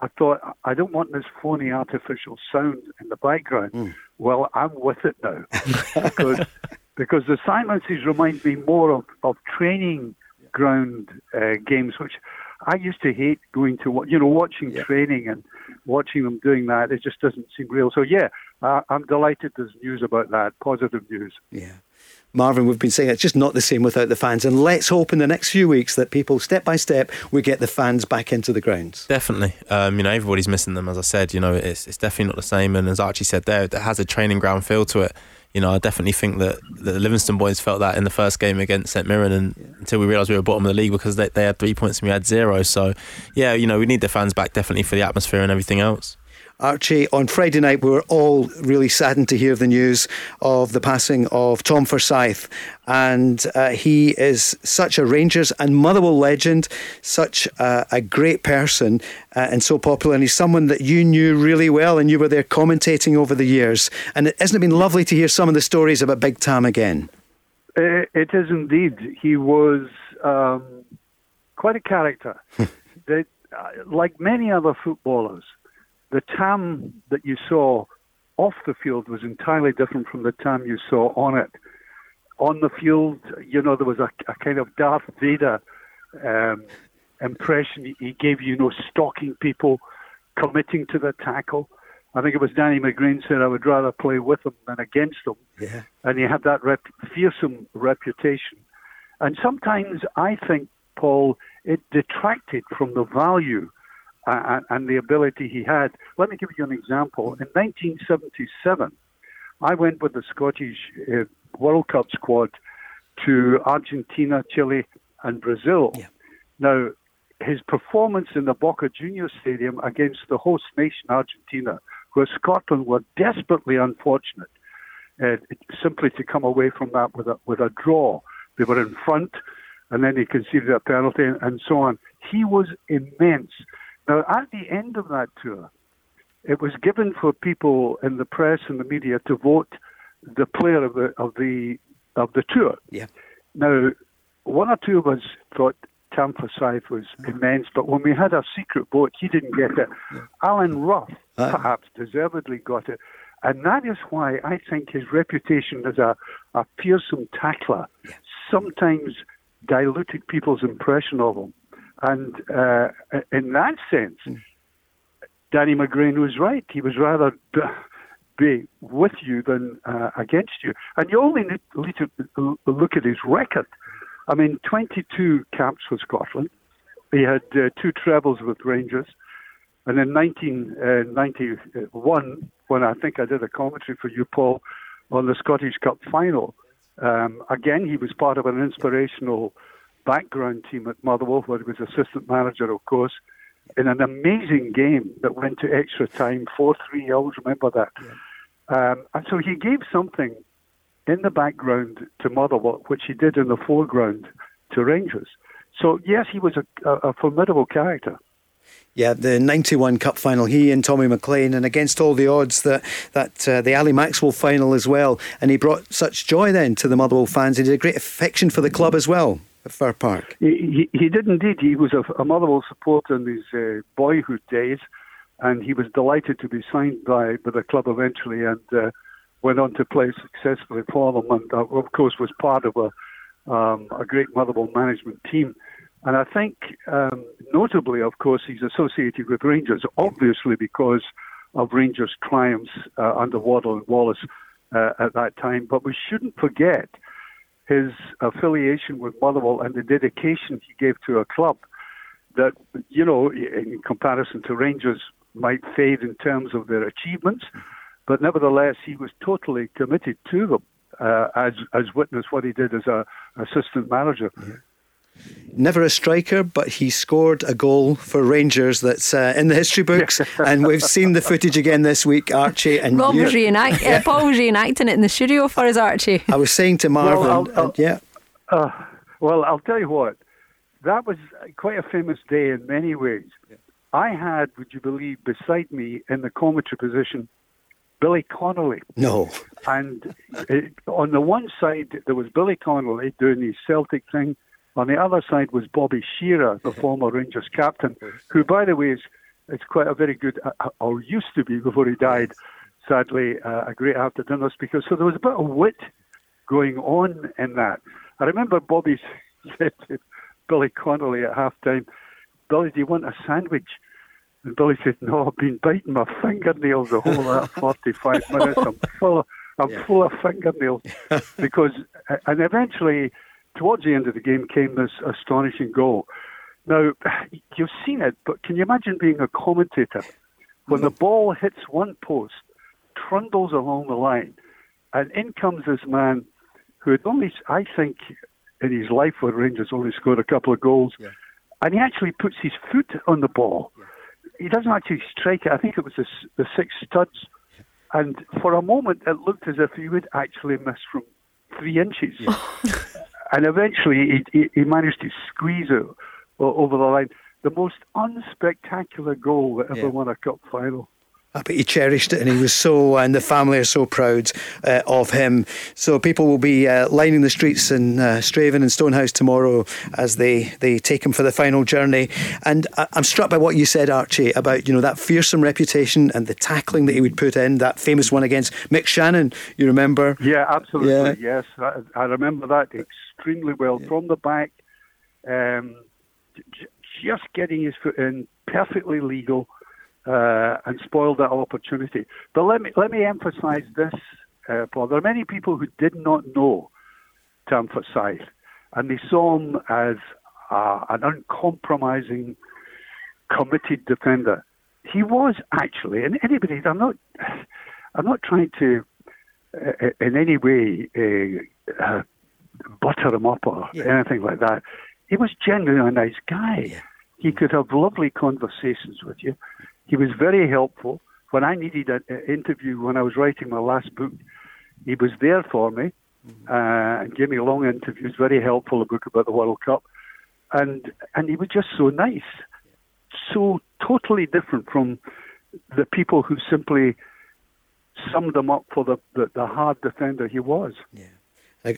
I thought I don't want this phony artificial sound in the background. Mm. Well, I'm with it now because because the silences remind me more of, of training ground uh, games, which I used to hate going to, you know, watching yeah. training and watching them doing that. It just doesn't seem real. So yeah, uh, I'm delighted there's news about that, positive news. Yeah. Marvin, we've been saying it's just not the same without the fans. And let's hope in the next few weeks that people, step by step, we get the fans back into the grounds. Definitely. Um, you know, everybody's missing them, as I said. You know, it's, it's definitely not the same. And as Archie said there, it has a training ground feel to it you know, I definitely think that the Livingston boys felt that in the first game against St Mirren, and yeah. until we realised we were bottom of the league because they, they had three points and we had zero. So, yeah, you know, we need the fans back definitely for the atmosphere and everything else. Archie, on Friday night, we were all really saddened to hear the news of the passing of Tom Forsyth. And uh, he is such a Rangers and Motherwell legend, such a, a great person, uh, and so popular. And he's someone that you knew really well, and you were there commentating over the years. And it, hasn't it been lovely to hear some of the stories about Big Tam again? It is indeed. He was um, quite a character. that, uh, like many other footballers, the Tam that you saw off the field was entirely different from the Tam you saw on it. On the field, you know, there was a, a kind of Darth Vader um, impression. He gave you, you know, stalking people, committing to the tackle. I think it was Danny McGrain said, I would rather play with them than against them. Yeah. And he had that rep- fearsome reputation. And sometimes I think, Paul, it detracted from the value uh, and the ability he had. Let me give you an example. In 1977, I went with the Scottish uh, World Cup squad to Argentina, Chile, and Brazil. Yeah. Now, his performance in the Boca Juniors Stadium against the host nation, Argentina, where Scotland were desperately unfortunate, uh, simply to come away from that with a with a draw. They were in front, and then he conceded a penalty and so on. He was immense. Now, at the end of that tour, it was given for people in the press and the media to vote the player of the of the of the tour. Yeah. Now, one or two of us thought Tam Forsyth was mm. immense, but when we had our secret vote, he didn't get it. Alan Rough perhaps deservedly got it. And that is why I think his reputation as a, a fearsome tackler sometimes diluted people's impression of him. And uh, in that sense, Danny McGrain was right. He was rather be with you than uh, against you. And you only need to look at his record. I mean, 22 caps for Scotland. He had uh, two trebles with Rangers. And in 1991, when I think I did a commentary for you, Paul, on the Scottish Cup final, um, again, he was part of an inspirational background team at Motherwell, where he was assistant manager, of course, in an amazing game that went to extra time, 4 3. I always remember that. Yeah. Um, and so he gave something in the background to Motherwell, which he did in the foreground to Rangers. So, yes, he was a, a, a formidable character. Yeah, the 91 Cup final, he and Tommy McLean, and against all the odds that, that uh, the Ally Maxwell final as well. And he brought such joy then to the Motherwell fans. He did a great affection for the club as well at Fir Park. He, he, he did indeed. He was a, a Motherwell supporter in his uh, boyhood days, and he was delighted to be signed by, by the club eventually and uh, went on to play successfully for them. And, uh, of course, was part of a, um, a great Motherwell management team. And I think, um, notably, of course, he's associated with Rangers, obviously because of Rangers' triumphs uh, under Waddell and Wallace uh, at that time. But we shouldn't forget his affiliation with Motherwell and the dedication he gave to a club that, you know, in comparison to Rangers, might fade in terms of their achievements. But nevertheless, he was totally committed to them, uh, as as witness what he did as a assistant manager. Yeah never a striker, but he scored a goal for Rangers that's uh, in the history books, and we've seen the footage again this week, Archie. And Rob was reenact- yeah. uh, Paul was reenacting it in the studio for us, Archie. I was saying to Marvin, well, I'll, I'll, yeah. Uh, well, I'll tell you what, that was quite a famous day in many ways. Yeah. I had, would you believe, beside me in the commentary position, Billy Connolly. No. And it, on the one side, there was Billy Connolly doing his Celtic thing on the other side was Bobby Shearer, the former Rangers captain, who, by the way, is, is quite a very good, uh, uh, or used to be before he died, sadly, uh, a great after dinner speaker. So there was a bit of wit going on in that. I remember Bobby said to Billy Connolly at half time, Billy, do you want a sandwich? And Billy said, No, I've been biting my fingernails the whole of that 45 minutes. I'm full of, I'm yeah. full of fingernails. because, and eventually, towards the end of the game came this astonishing goal. Now, you've seen it, but can you imagine being a commentator when the ball hits one post, trundles along the line, and in comes this man who had only, I think, in his life for Rangers only scored a couple of goals, yeah. and he actually puts his foot on the ball. Yeah. He doesn't actually strike it. I think it was the, the six studs. And for a moment, it looked as if he would actually miss from three inches. Yeah. and eventually he, he, managed to squeeze it over the line. The most unspectacular goal that ever yeah. won a cup final. I bet he cherished it, and he was so, and the family are so proud uh, of him. So people will be uh, lining the streets in uh, Strathaven and Stonehouse tomorrow as they, they take him for the final journey. And I, am struck by what you said, Archie, about you know that fearsome reputation and the tackling that he would put in. That famous one against Mick Channon, you remember? Yeah, absolutely. Yeah. Yes, I, I remember that extremely well yeah. from the back. Um, just getting his foot in, perfectly legal uh, and spoiled that opportunity. But let me let me emphasise this, uh, Paul. There are many people who did not know Tam Forsyth, and they saw him as uh, an uncompromising, committed defender. He was actually, and anybody, I'm not, I'm not trying to, uh, in any way, uh, uh, butter him up or yeah. anything like that. He was genuinely a nice guy. Yeah. He could have lovely conversations with you. He was very helpful. When I needed an uh, interview when I was writing my last book, he was there for me mm-hmm. uh, and gave me long interviews, very helpful, a book about the World Cup. And, and he was just so nice, so totally different from the people who simply summed him up for the, the, the hard defender he was. Yeah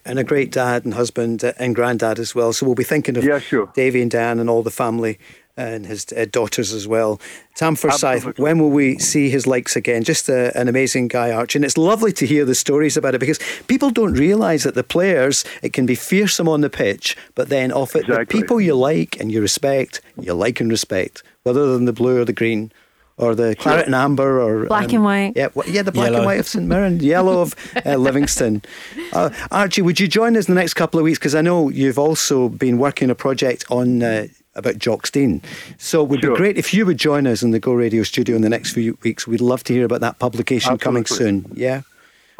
and a great dad and husband uh, and granddad as well. So we'll be thinking of yeah, sure. Davy and Dan and all the family and his uh, daughters as well. Tam Forsyth, when will we see his likes again? Just a, an amazing guy, Archie. And it's lovely to hear the stories about it because people don't realise that the players, it can be fearsome on the pitch, but then off it, exactly. the people you like and you respect, you like and respect, whether than the blue or the green or the claret and amber or black um, and white. Yeah, yeah, the black yellow. and white of St Mirren, yellow of uh, Livingston. Uh, Archie, would you join us in the next couple of weeks? Because I know you've also been working a project on. Uh, about Jock Stein. So it would sure. be great if you would join us in the Go Radio studio in the next few weeks. We'd love to hear about that publication Absolutely. coming soon. Yeah.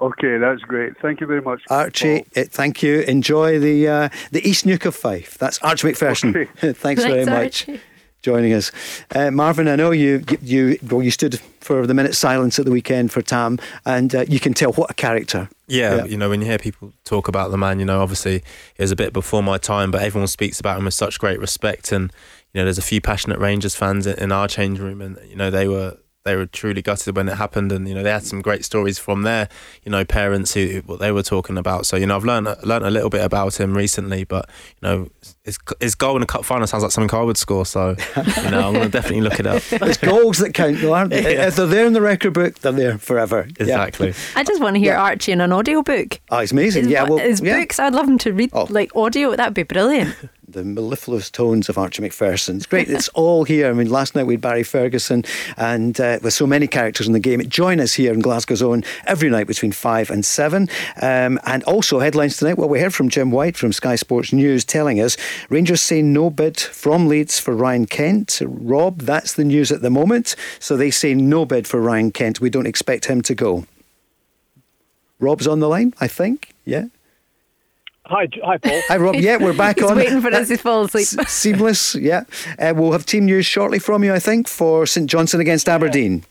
Okay, that's great. Thank you very much, Archie. Uh, thank you. Enjoy the uh, the East Neuk of Fife. That's Archie Macpherson. Okay. Thanks, Thanks, very much. Archie joining us. Uh, Marvin, I know you you well, you stood for the minute silence at the weekend for Tam, and uh, you can tell what a character. Yeah, yeah, you know, when you hear people talk about the man, you know, obviously it was a bit before my time, but everyone speaks about him with such great respect. And, you know, there's a few passionate Rangers fans in our change room, and, you know, they were they were truly gutted when it happened, and you know they had some great stories from their you know parents who what they were talking about. So you know I've learned learned a little bit about him recently, but you know his his goal in the cup final sounds like something I would score. So you know I'm going to definitely look it up. It's goals that count, though, aren't they? Yeah. If they're there in the record book, they're there forever. Exactly. Yeah. I just want to hear yeah. Archie in an audio book. Oh, ah, it's amazing. His, yeah, well, his books. I'd love him to read oh. like audio. That'd be brilliant. The mellifluous tones of Archie Macpherson. It's great. it's all here. I mean, last night we had Barry Ferguson, and uh, with so many characters in the game. Join us here in Glasgow's own every night between five and seven. Um, and also headlines tonight. Well, we heard from Jim White from Sky Sports News telling us Rangers say no bid from Leeds for Ryan Kent. Rob, that's the news at the moment. So they say no bid for Ryan Kent. We don't expect him to go. Rob's on the line, I think. Yeah. Hi, hi, Paul. Hi, Rob. Yeah, we're back He's on. waiting for us to fall asleep. seamless. Yeah, uh, we'll have team news shortly from you, I think, for St Johnstone against Aberdeen.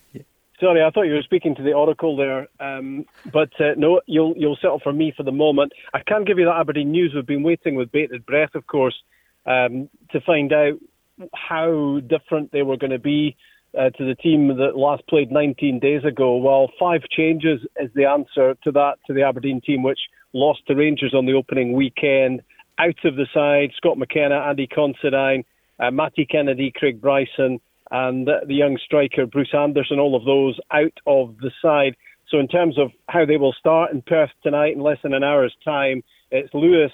Sorry, I thought you were speaking to the Oracle there, um, but uh, no, you'll you'll settle for me for the moment. I can't give you that Aberdeen news. We've been waiting with bated breath, of course, um, to find out how different they were going to be uh, to the team that last played 19 days ago. Well, five changes is the answer to that to the Aberdeen team, which lost to Rangers on the opening weekend. Out of the side, Scott McKenna, Andy Considine, uh, Matty Kennedy, Craig Bryson, and the young striker Bruce Anderson, all of those out of the side. So, in terms of how they will start in Perth tonight in less than an hour's time, it's Lewis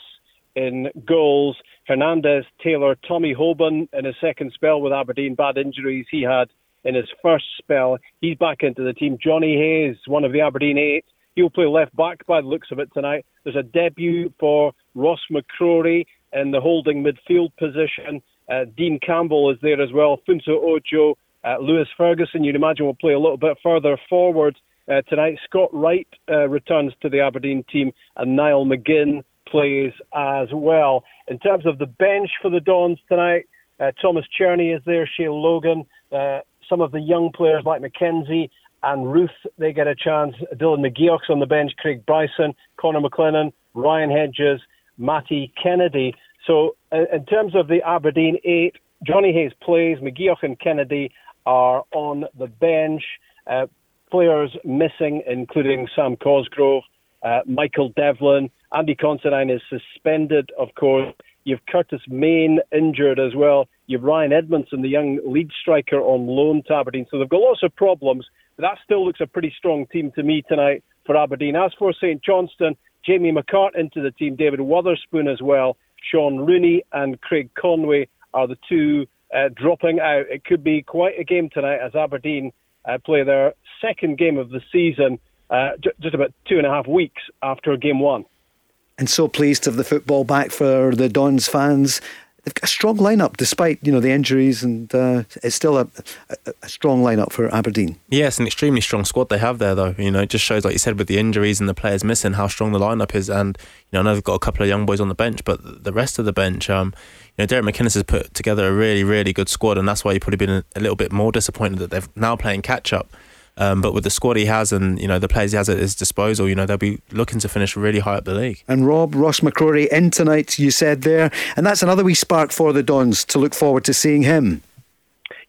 in goals, Hernandez, Taylor, Tommy Hoban in his second spell with Aberdeen, bad injuries he had in his first spell. He's back into the team. Johnny Hayes, one of the Aberdeen eight, He'll play left back by the looks of it tonight. There's a debut for Ross McCrorie in the holding midfield position. Uh, Dean Campbell is there as well. Funso Ojo, uh, Lewis Ferguson, you'd imagine, will play a little bit further forward uh, tonight. Scott Wright uh, returns to the Aberdeen team, and Niall McGinn plays as well. In terms of the bench for the Dons tonight, uh, Thomas Cerny is there, Shay Logan, uh, some of the young players like McKenzie and Ruth, they get a chance. Dylan McGeouch's on the bench, Craig Bryson, Connor McLennan, Ryan Hedges, Matty Kennedy. So, uh, in terms of the Aberdeen eight, Johnny Hayes plays, McGeouch and Kennedy are on the bench. Uh, players missing, including Sam Cosgrove, uh, Michael Devlin, Andy Considine is suspended, of course. You've Curtis Main injured as well. You've Ryan Edmondson, the young lead striker, on loan to Aberdeen. So they've got lots of problems. That still looks a pretty strong team to me tonight for Aberdeen. As for St Johnstone, Jamie McCart into the team, David Wotherspoon as well, Shaun Rooney and Craig Conway are the two uh, dropping out. It could be quite a game tonight as Aberdeen uh, play their second game of the season, uh, j- just about two and a half weeks after game one. And so pleased to have the football back for the Dons fans they've got a strong lineup despite you know the injuries, and uh, it's still a, a, a, strong lineup for Aberdeen. Yes, an extremely strong squad they have there, though. You know, it just shows, like you said, with the injuries and the players missing, how strong the lineup is. And you know, I know they've got a couple of young boys on the bench, but the rest of the bench, um, you know, Derek McInnes has put together a really, really good squad, and that's why you've probably been a, little bit more disappointed that they're now playing catch up. Um, but with the squad he has and you know the players he has at his disposal, you know they'll be looking to finish really high up the league. And Rob Ross McCrorie in tonight, you said there, and that's another wee spark for the Dons to look forward to seeing him.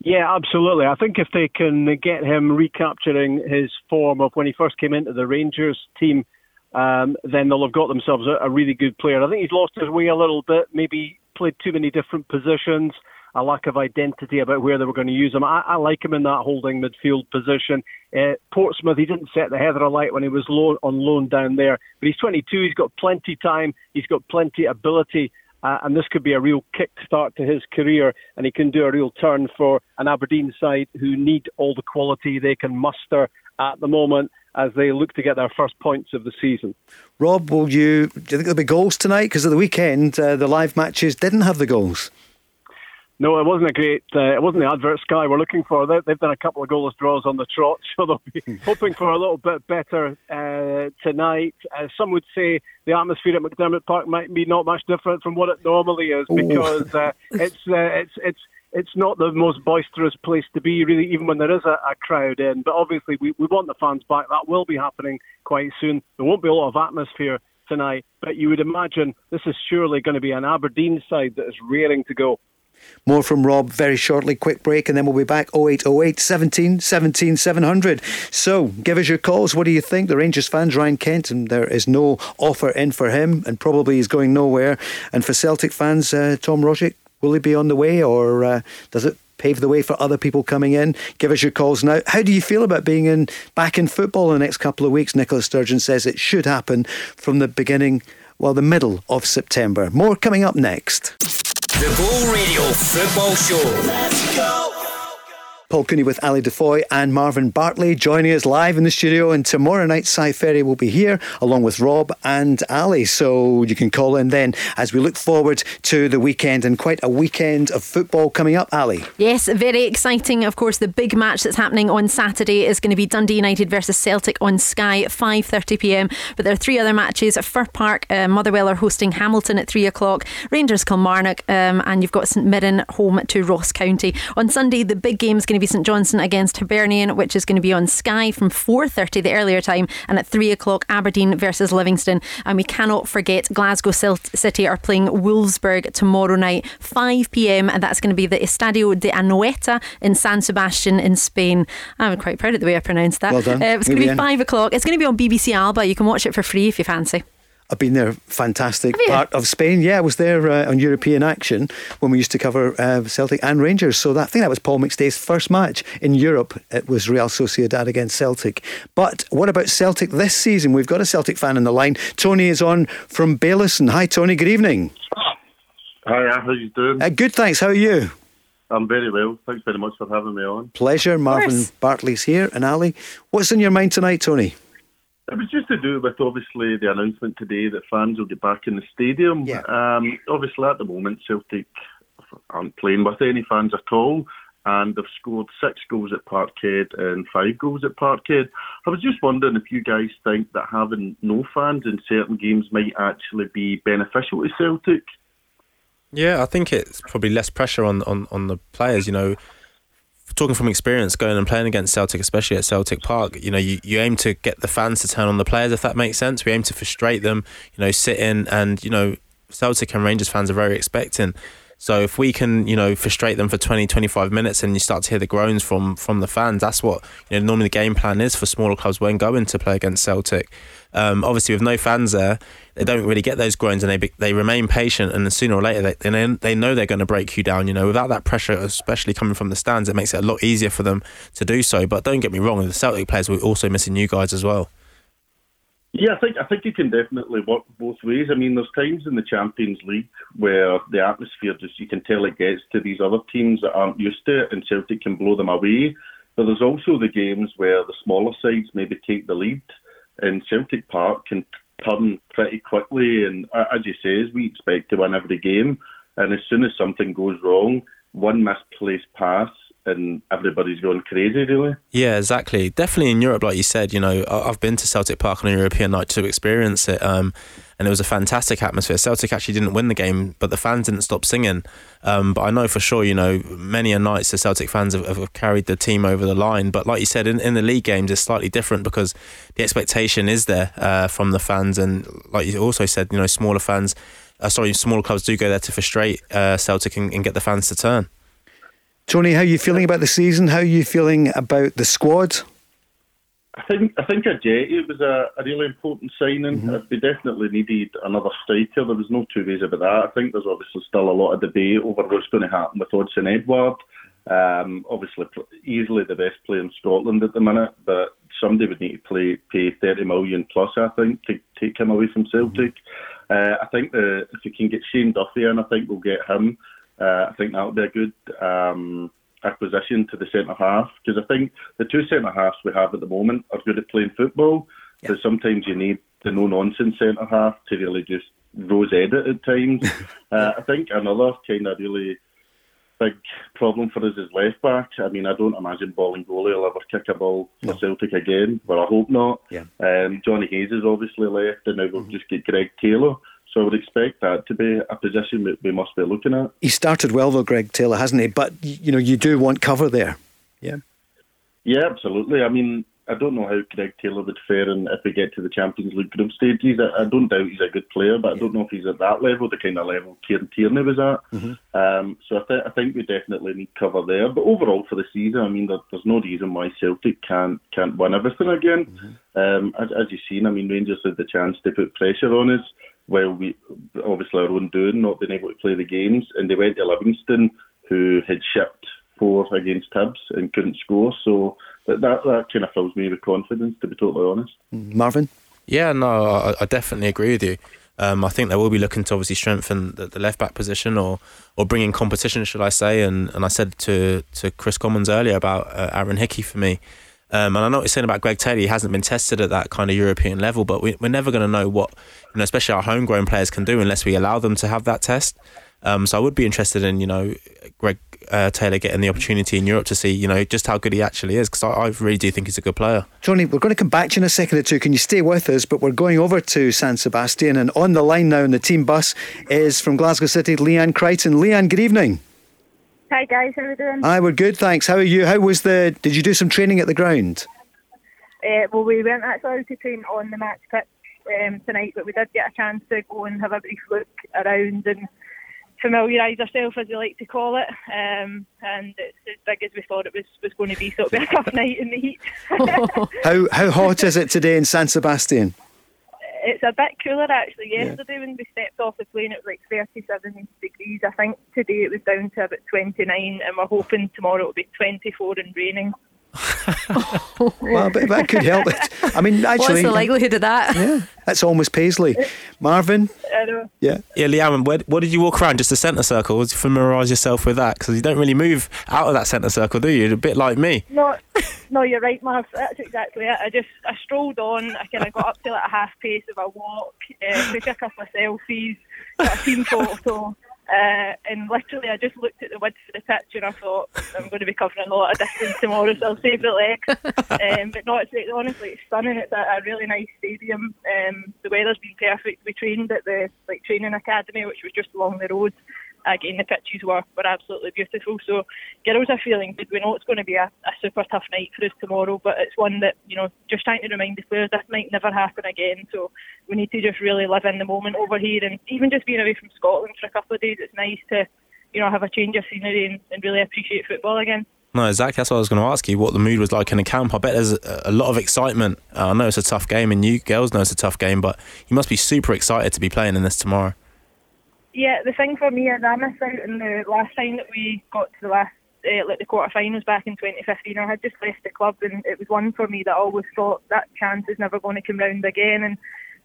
Yeah, absolutely. I think if they can get him recapturing his form of when he first came into the Rangers team, um, then they'll have got themselves a, a really good player. I think he's lost his way a little bit, maybe played too many different positions a lack of identity about where they were going to use him. I, I like him in that holding midfield position. Uh, Portsmouth, he didn't set the heather alight when he was on loan down there, but he's 22. He's got plenty time. He's got plenty ability. Uh, and this could be a real kick start to his career, and he can do a real turn for an Aberdeen side who need all the quality they can muster at the moment as they look to get their first points of the season. Rob, will you? Do you think there'll be goals tonight? Because at the weekend, uh, the live matches didn't have the goals. No, it wasn't a great. Uh, it wasn't the advert Sky we're looking for. They, have done a couple of goalless draws on the trot, so they'll be hoping for a little bit better uh, tonight. Uh, some would say the atmosphere at McDiarmid Park might be not much different from what it normally is because uh, it's uh, it's it's it's not the most boisterous place to be, really, even when there is a, a crowd in. But obviously, we, we want the fans back. That will be happening quite soon. There won't be a lot of atmosphere tonight, but you would imagine this is surely going to be an Aberdeen side that is raring to go. More from Rob very shortly. Quick break, and then we'll be back 0808 17 17 700. So give us your calls. What do you think? The Rangers fans, Ryan Kent, and there is no offer in for him, and probably he's going nowhere. And for Celtic fans, uh, Tom Rogic, will he be on the way, or uh, does it pave the way for other people coming in. Give us your calls now. How do you feel about being in back in football in the next couple of weeks? Nicola Sturgeon says it should happen from the beginning, well, the middle of September. More coming up next. The Go Radio Football Show. Let's go. Paul Cooney with Ali DeFoy and Marvin Bartley joining us live in the studio. And tomorrow night, Si Ferry will be here along with Rob and Ali. So you can call in then as we look forward to the weekend and quite a weekend of football coming up, Ali. Yes, very exciting. Of course, the big match that's happening on Saturday is going to be Dundee United versus Celtic on Sky, 5:30 p.m. But there are three other matches: Fir Park, uh, Motherwell are hosting Hamilton at three o'clock, Rangers Kilmarnock, um, and you've got St Mirren home to Ross County on Sunday. The big game is going to be St Johnstone against Hibernian, which is going to be on Sky from 4:30 the earlier time, and at three o'clock Aberdeen versus Livingston. And we cannot forget Glasgow City are playing Wolfsburg tomorrow night, 5 p.m. and that's going to be the Estadio de Anoeta in San Sebastian in Spain. I'm quite proud of the way I pronounced that. Well done. Uh, it's going to be five o'clock. It's going to be on BBC Alba. You can watch it for free if you fancy. I've been there. Fantastic part of Spain. Yeah, I was there uh, on European action when we used to cover uh, Celtic and Rangers. So that, I think that was Paul McStay's first match in Europe. It was Real Sociedad against Celtic. But what about Celtic this season? We've got a Celtic fan on the line. Tony is on from Baillieston. Hi, Tony. Good evening. Hi, how are you doing? Uh, good, thanks. How are you? I'm very well. Thanks very much for having me on. Pleasure. Marvin Bartley's here and Ali. What's in your mind tonight, Tony? It was just to do with obviously the announcement today that fans will get back in the stadium. Yeah. Um, obviously, at the moment, Celtic aren't playing with any fans at all, and they've scored six goals at Parkhead and five goals at Parkhead. I was just wondering if you guys think that having no fans in certain games might actually be beneficial to Celtic. Yeah, I think it's probably less pressure on, on, on the players. You know, talking from experience, going and playing against Celtic, especially at Celtic Park, you know, you, you aim to get the fans to turn on the players, if that makes sense. We aim to frustrate them, you know, sit in and, you know, Celtic and Rangers fans are very expecting. So if we can, you know, frustrate them for 20, 25 minutes and you start to hear the groans from from the fans, that's what, you know, normally the game plan is for smaller clubs when going to play against Celtic. Um, obviously, with no fans there, they don't really get those groans, and they they remain patient. And sooner or later, they they know, they know they're going to break you down. You know, without that pressure, especially coming from the stands, it makes it a lot easier for them to do so. But don't get me wrong, the Celtic players were also missing you guys as well. Yeah, I think I think it can definitely work both ways. I mean, there's times in the Champions League where the atmosphere just you can tell it gets to these other teams that aren't used to it, and Celtic can blow them away. But there's also the games where the smaller sides maybe take the lead in Celtic Park can turn pretty quickly. And as you say, we expect to win every game. And as soon as something goes wrong, one misplaced pass and everybody's going crazy, really. Yeah, exactly. Definitely in Europe, like you said, you know, I've been to Celtic Park on a European night to experience it. Um, and it was a fantastic atmosphere. Celtic actually didn't win the game, but the fans didn't stop singing. Um, but I know for sure, you know, many a nights the Celtic fans have, have carried the team over the line. But like you said, in, in the league games, it's slightly different because the expectation is there uh, from the fans, and like you also said, you know, smaller fans, uh, sorry, smaller clubs do go there to frustrate uh, Celtic and, and get the fans to turn. Tony, how are you feeling about the season? How are you feeling about the squad? I think I think Ajeti was a, a really important signing. Mm-hmm. We definitely needed another striker. There was no two ways about that. I think there's obviously still a lot of debate over what's going to happen with Odsonne Edouard. Um, obviously, easily the best player in Scotland at the minute, but somebody would need to play, pay 30 million plus, I think, to take him away from Celtic. Uh, I think the, if we can get Shane Duffy in, I think we'll get him. Uh, I think that would be a good um, acquisition to the centre half because I think the two centre halves we have at the moment are good at playing football. But sometimes you need the no nonsense centre half to really just rose edit at times. uh, I think another kind of really big problem for us is left back. I mean, I don't imagine Bolingoli will ever kick a ball for Celtic again, but I hope not. Yeah. Um, Johnny Hayes is obviously left, and now we'll just get Greg Taylor. So I would expect that to be a position that we must be looking at. He started well though, Greg Taylor, hasn't he? But you know, you do want cover there. Yeah. Yeah, absolutely. I mean, I don't know how Greg Taylor would fare and if we get to the Champions League group stages. I, I don't doubt he's a good player, but I don't know if he's at that level, the kind of level Kieran Tierney was at. Mm-hmm. Um, so I, th- I think we definitely need cover there. But overall for the season, I mean, there, there's no reason why Celtic can't can't win everything again. Mm-hmm. Um, as, as you've seen, I mean, Rangers had the chance to put pressure on us while we obviously our own doing, not being able to play the games, and they went to Livingston, who had shipped four against Hibs and couldn't score. So that that, that kind of fills me with confidence, to be totally honest. Marvin? Yeah, no, I, I definitely agree with you. Um, I think they will be looking to obviously strengthen the, the left back position or or bring in competition, should I say? And and I said to to Kris Commons earlier about uh, Aaron Hickey for me. Um, and I know what you're saying about Greg Taylor. He hasn't been tested at that kind of European level, but we, we're never going to know what, you know, especially our homegrown players can do unless we allow them to have that test. Um, so I would be interested in, you know, Greg uh, Taylor getting the opportunity in Europe to see, you know, just how good he actually is, because I, I really do think he's a good player. Johnny, we're going to come back to you in a second or two. Can you stay with us? But we're going over to San Sebastian, and on the line now in the team bus is from Glasgow City, Leanne Crichton. Leanne, good evening. Hi guys, how are you doing? Hi, we're good, thanks. How are you? How was the? Did you do some training at the ground? Uh, well, we weren't actually allowed to train on the match pitch um, tonight, but we did get a chance to go and have a brief look around and familiarise ourselves, as we like to call it. Um, and it's as big as we thought it was was going to be, so it'll be a tough night in the heat. How how hot is it today in San Sebastian? It's a bit cooler actually. Yesterday when we stepped off the plane, it was like 37 degrees. I think today it was down to about 29, and we're hoping tomorrow it'll be 24 and raining. well, but that could help it. I mean, actually, What's the likelihood of that? Yeah, that's almost Paisley. Marvin, I know. yeah. Yeah, Liam, where, what did you walk around? Just the centre circle? Familiarise yourself with that because you don't really move out of that centre circle, do you? You're a bit like me. No, no, you're right, Marv. That's exactly it. I just I strolled on. I kind of got up to like a half pace of a walk, uh, took a couple of selfies, got a team photo. Uh, and literally, I just looked at the width of the pitch and I thought I'm going to be covering a lot of distance tomorrow, so I'll save the legs. um, but no, it's honestly it's stunning. It's a, a really nice stadium. Um, the weather's been perfect. We trained at the like training academy, which was just along the road. Again, the pitches were, were absolutely beautiful. So girls are feeling good. We know it's going to be a, a super tough night for us tomorrow, but it's one that, you know, just trying to remind the players this might never happen again. So we need to just really live in the moment over here. And even just being away from Scotland for a couple of days, it's nice to, you know, have a change of scenery and, and really appreciate football again. No, exactly. That's what I was going to ask you. What the mood was like in the camp. I bet there's a, lot of excitement. Uh, I know it's a tough game, and you girls know it's a tough game, but you must be super excited to be playing in this tomorrow. Yeah, the thing for me is I missed out on the last time that we got to the last, uh, like the quarterfinals back in 2015. I had just left the club, and it was one for me that I always thought that chance is never going to come round again. And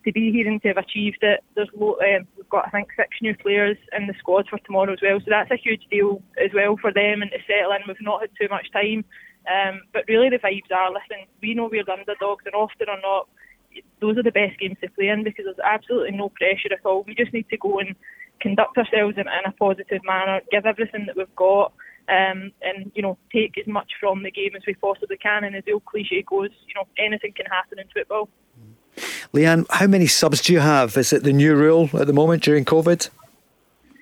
to be here and to have achieved it, there's lo- um, we've got I think six new players in the squad for tomorrow as well. So that's a huge deal as well for them and to settle in. We've not had too much time, um, but really the vibes are. Listen, we know we're the underdogs, and often or not, those are the best games to play in because there's absolutely no pressure at all. We just need to go and conduct ourselves in, in a positive manner, give everything that we've got, um, and you know take as much from the game as we possibly can. And as the old cliche goes, you know anything can happen in football. Leanne, how many subs do you have? Is it the new rule at the moment during COVID?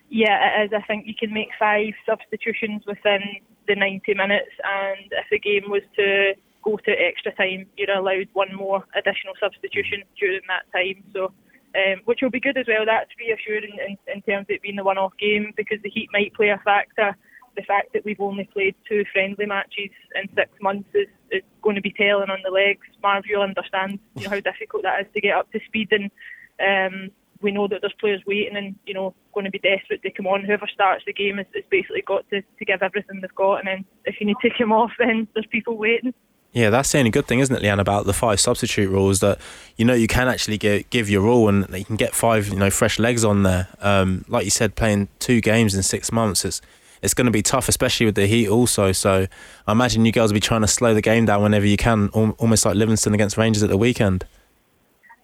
Yeah, it is. I think you can make five substitutions within the 90 minutes, and if the game was to go to extra time, you're allowed one more additional substitution during that time. So, um, which will be good as well. That's reassuring in, in terms of it being the one-off game because the heat might play a factor. The fact that we've only played two friendly matches in six months is, is going to be telling on the legs. Marv, you'll understand you know, how difficult that is to get up to speed and. Um, we know that there's players waiting and you know going to be desperate to come on. Whoever starts the game has, basically got to, to give everything they've got, and then if you need to him off, then there's people waiting. Yeah, that's the only good thing, isn't it, Leanne, about the five substitute rules that you know you can actually give, give your all and you can get five you know fresh legs on there. Um, like you said, playing two games in six months, it's it's going to be tough, especially with the heat also. So I imagine you girls will be trying to slow the game down whenever you can, almost like Livingston against Rangers at the weekend.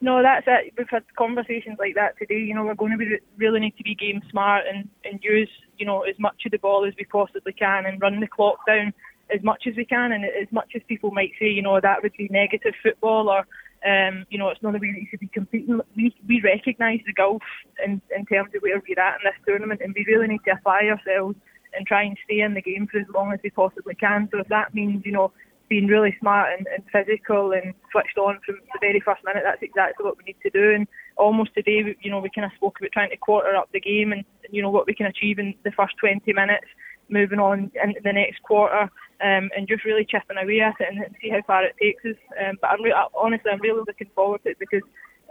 No, that's it. We've had conversations like that today. You know, we're going to be really need to be game smart and, and use, you know, as much of the ball as we possibly can and run the clock down as much as we can. And as much as people might say, you know, that would be negative football or, um, you know, it's not the way that you should be competing. We, we recognise the gulf in, in terms of where we're at in this tournament and we really need to apply ourselves and try and stay in the game for as long as we possibly can. So if that means, you know, being really smart and, and physical and switched on from the very first minute. That's exactly what we need to do. And almost today, you know, we kind of spoke about trying to quarter up the game and, you know, what we can achieve in the first 20 minutes, moving on into the next quarter, um, and just really chipping away at it and, see how far it takes us. Um, but I'm re- honestly, I'm really looking forward to it because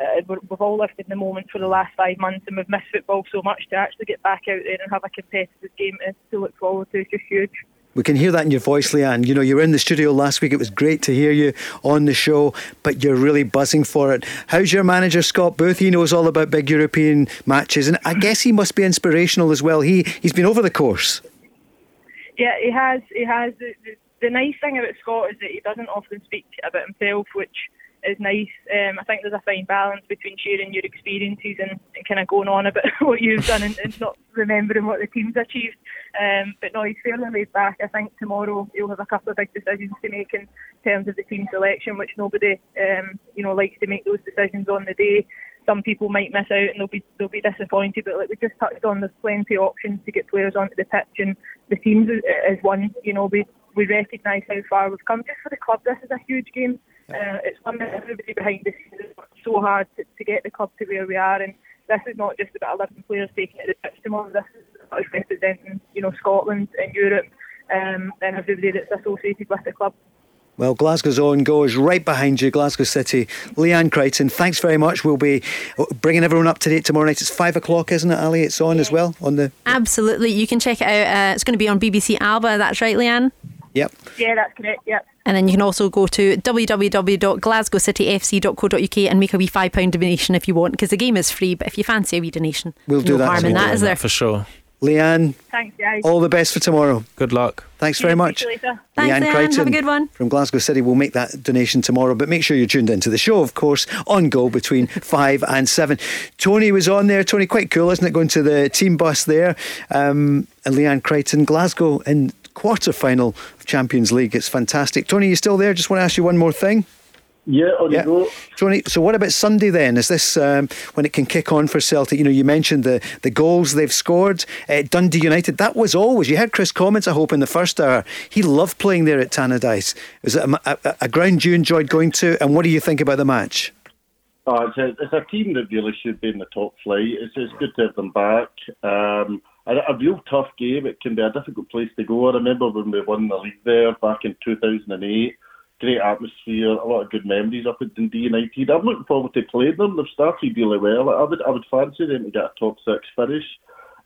uh, we've all lived in the moment for the last five months and we've missed football so much to actually get back out there and have a competitive game to look forward to is just huge. We can hear that in your voice, Leanne. You know, you were in the studio last week. It was great to hear you on the show, but you're really buzzing for it. How's your manager, Scott Booth? He knows all about big European matches, and I guess he must be inspirational as well. He he's been over the course. Yeah, he has. He has. The, the, the nice thing about Scott is that he doesn't often speak about himself, which is nice. Um, I think there's a fine balance between sharing your experiences and, and kind of going on about what you've done and, and, not remembering what the team's achieved. Um, but no, he's fairly laid back. I think tomorrow he'll have a couple of big decisions to make in terms of the team selection, which nobody, um, you know, likes to make those decisions on the day. Some people might miss out and they'll be they'll be disappointed. But like we just touched on, there's plenty of options to get players onto the pitch, and the teams is one. You know, we we recognise how far we've come. Just for the club, this is a huge game. Uh, it's one that everybody behind the scenes has worked so hard to, to get the club to where we are, and this is not just about 11 players taking it to the pitch tomorrow. This is representing, you know, Scotland and Europe, um, and everybody that's associated with the club. Well, Glasgow's own goes right behind you, Glasgow City. Leanne Crichton, thanks very much. We'll be bringing everyone up to date tomorrow night. It's five o'clock, isn't it, Ali? It's on yeah. as well on the. Absolutely, you can check it out. Uh, it's going to be on BBC Alba. That's right, Leanne. Yep. Yeah, that's correct. Yep. And then you can also go to www.glasgowcityfc.co.uk and make a wee £5 donation if you want, because the game is free, but if you fancy a wee donation, we'll no do that. harm in that, is there? For sure. Leanne, thanks, guys. All the best for tomorrow. Good luck. Thanks very much. Later. Thanks, Leanne, Crichton Have a good one. From Glasgow City, we'll make that donation tomorrow, but make sure you're tuned into the show, of course, on Go between 5 and 7. Tony was on there. Tony, quite cool, isn't it, going to the team bus there? Um, and Leanne Crichton, Glasgow in quarter final of Champions League. It's fantastic. Tony, you still there? Just want to ask you one more thing. Yeah, on yeah. go. Tony, so what about Sunday then? Is this um, when it can kick on for Celtic? You know, you mentioned the, the goals they've scored. Uh, Dundee United, that was always, you heard Kris Commons, I hope, in the first hour. He loved playing there at Tannadice. Is it a, a, a ground you enjoyed going to? And what do you think about the match? Oh, it's, a, it's a team that really should be in the top flight. It's, it's good to have them back. Um, a, a real tough game. It can be a difficult place to go. I remember when we won the league there back in 2008. Great atmosphere, a lot of good memories up at Dundee United. I'm looking forward to playing them. They've started really well. I would, I would fancy them to get a top six finish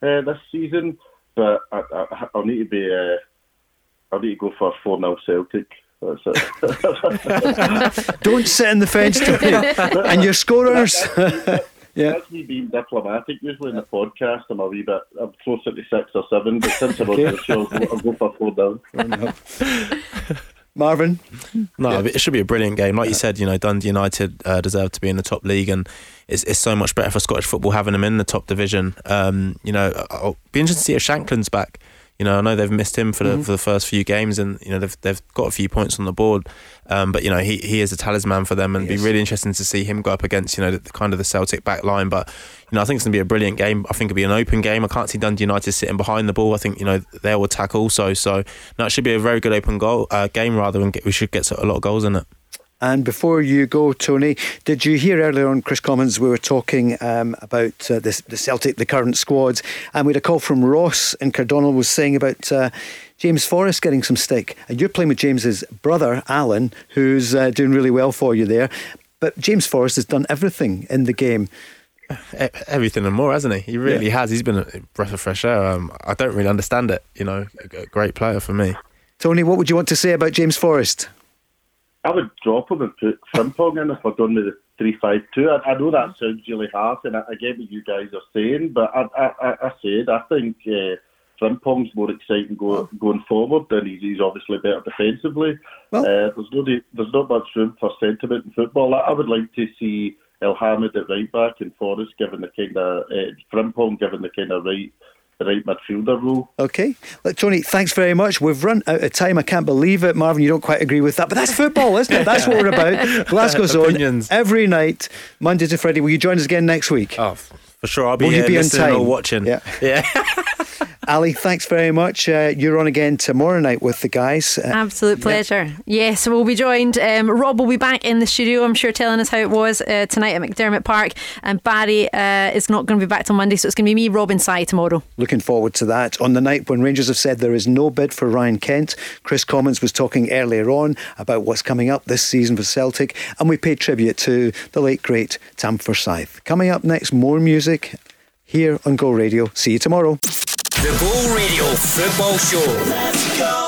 uh, this season, but I, I, I'll need to be. Uh, I'll need to go for a four 0 Celtic. Don't sit in the fence, Tony. and your scorers. Yeah. That's me being diplomatic. Usually in the podcast, I'm a wee bit, I'm closer to six or seven, but since I'm on the show, I'll go for four down. Marvin? No, yeah. it should be a brilliant game. Like you said, you know, Dundee United uh, deserve to be in the top league, and it's, it's so much better for Scottish football having them in the top division. Um, you know, I'll be interested to see if Shankland's back. You know, I know they've missed him for the Mm-hmm. for the first few games, and you know they've they've got a few points on the board. Um, but you know he he is a talisman for them, and it'd be really interesting to see him go up against you know the, the kind of the Celtic back line. But you know I think it's gonna be a brilliant game. I think it'll be an open game. I can't see Dundee United sitting behind the ball. I think you know they will attack also. So no, should be a very good open goal uh, game rather, and get, we should get a lot of goals in it. And before you go, Tony, did you hear earlier on, Kris Commons, we were talking um, about uh, this, the Celtic, the current squads, and we had a call from Ross and Cardonald was saying about uh, James Forrest getting some stick. And you're playing with James's brother, Alan, who's uh, doing really well for you there. But James Forrest has done everything in the game. Everything and more, hasn't he? He really Yeah. has. He's been a breath of fresh air. Um, I don't really understand it. You know, a great player for me. Tony, what would you want to say about James Forrest? I would drop him and put Frimpong in if we're done with the three-five-two. I, I know that sounds really harsh, and I, I get what you guys are saying, but I, I, I- said I think uh, Frimpong's more exciting go, going forward, and he's, he's obviously better defensively. uh, there's no there's not much room for sentiment in football. I, I would like to see Elhamed at right back and Forrest given the kind of uh, Frimpong given the kind of right the right midfielder role. Okay. Look, Tony, thanks very much. We've run out of time. I can't believe it. Marvin, you don't quite agree with that, but that's football, isn't it? That's what we're about. Glasgow's on Opinions. every night, Monday to Friday. Will you join us again next week? Oh, for sure. I'll be Will you here be on listening or time? watching. Yeah. yeah. Ali, thanks very much. Uh, you're on again tomorrow night with the guys. Uh, Absolute pleasure. Yes, we'll be joined. Um, Rob will be back in the studio, I'm sure, telling us how it was uh, tonight at McDiarmid Park. And Barry uh, is not going to be back till Monday, so it's going to be me, Rob, and Si tomorrow. Looking forward to that. On the night when Rangers have said there is no bid for Ryan Kent, Kris Commons was talking earlier on about what's coming up this season for Celtic, and we paid tribute to the late, great Tam Forsyth. Coming up next, more music here on Go Radio. See you tomorrow. The Go Radio Football Show. Let's go.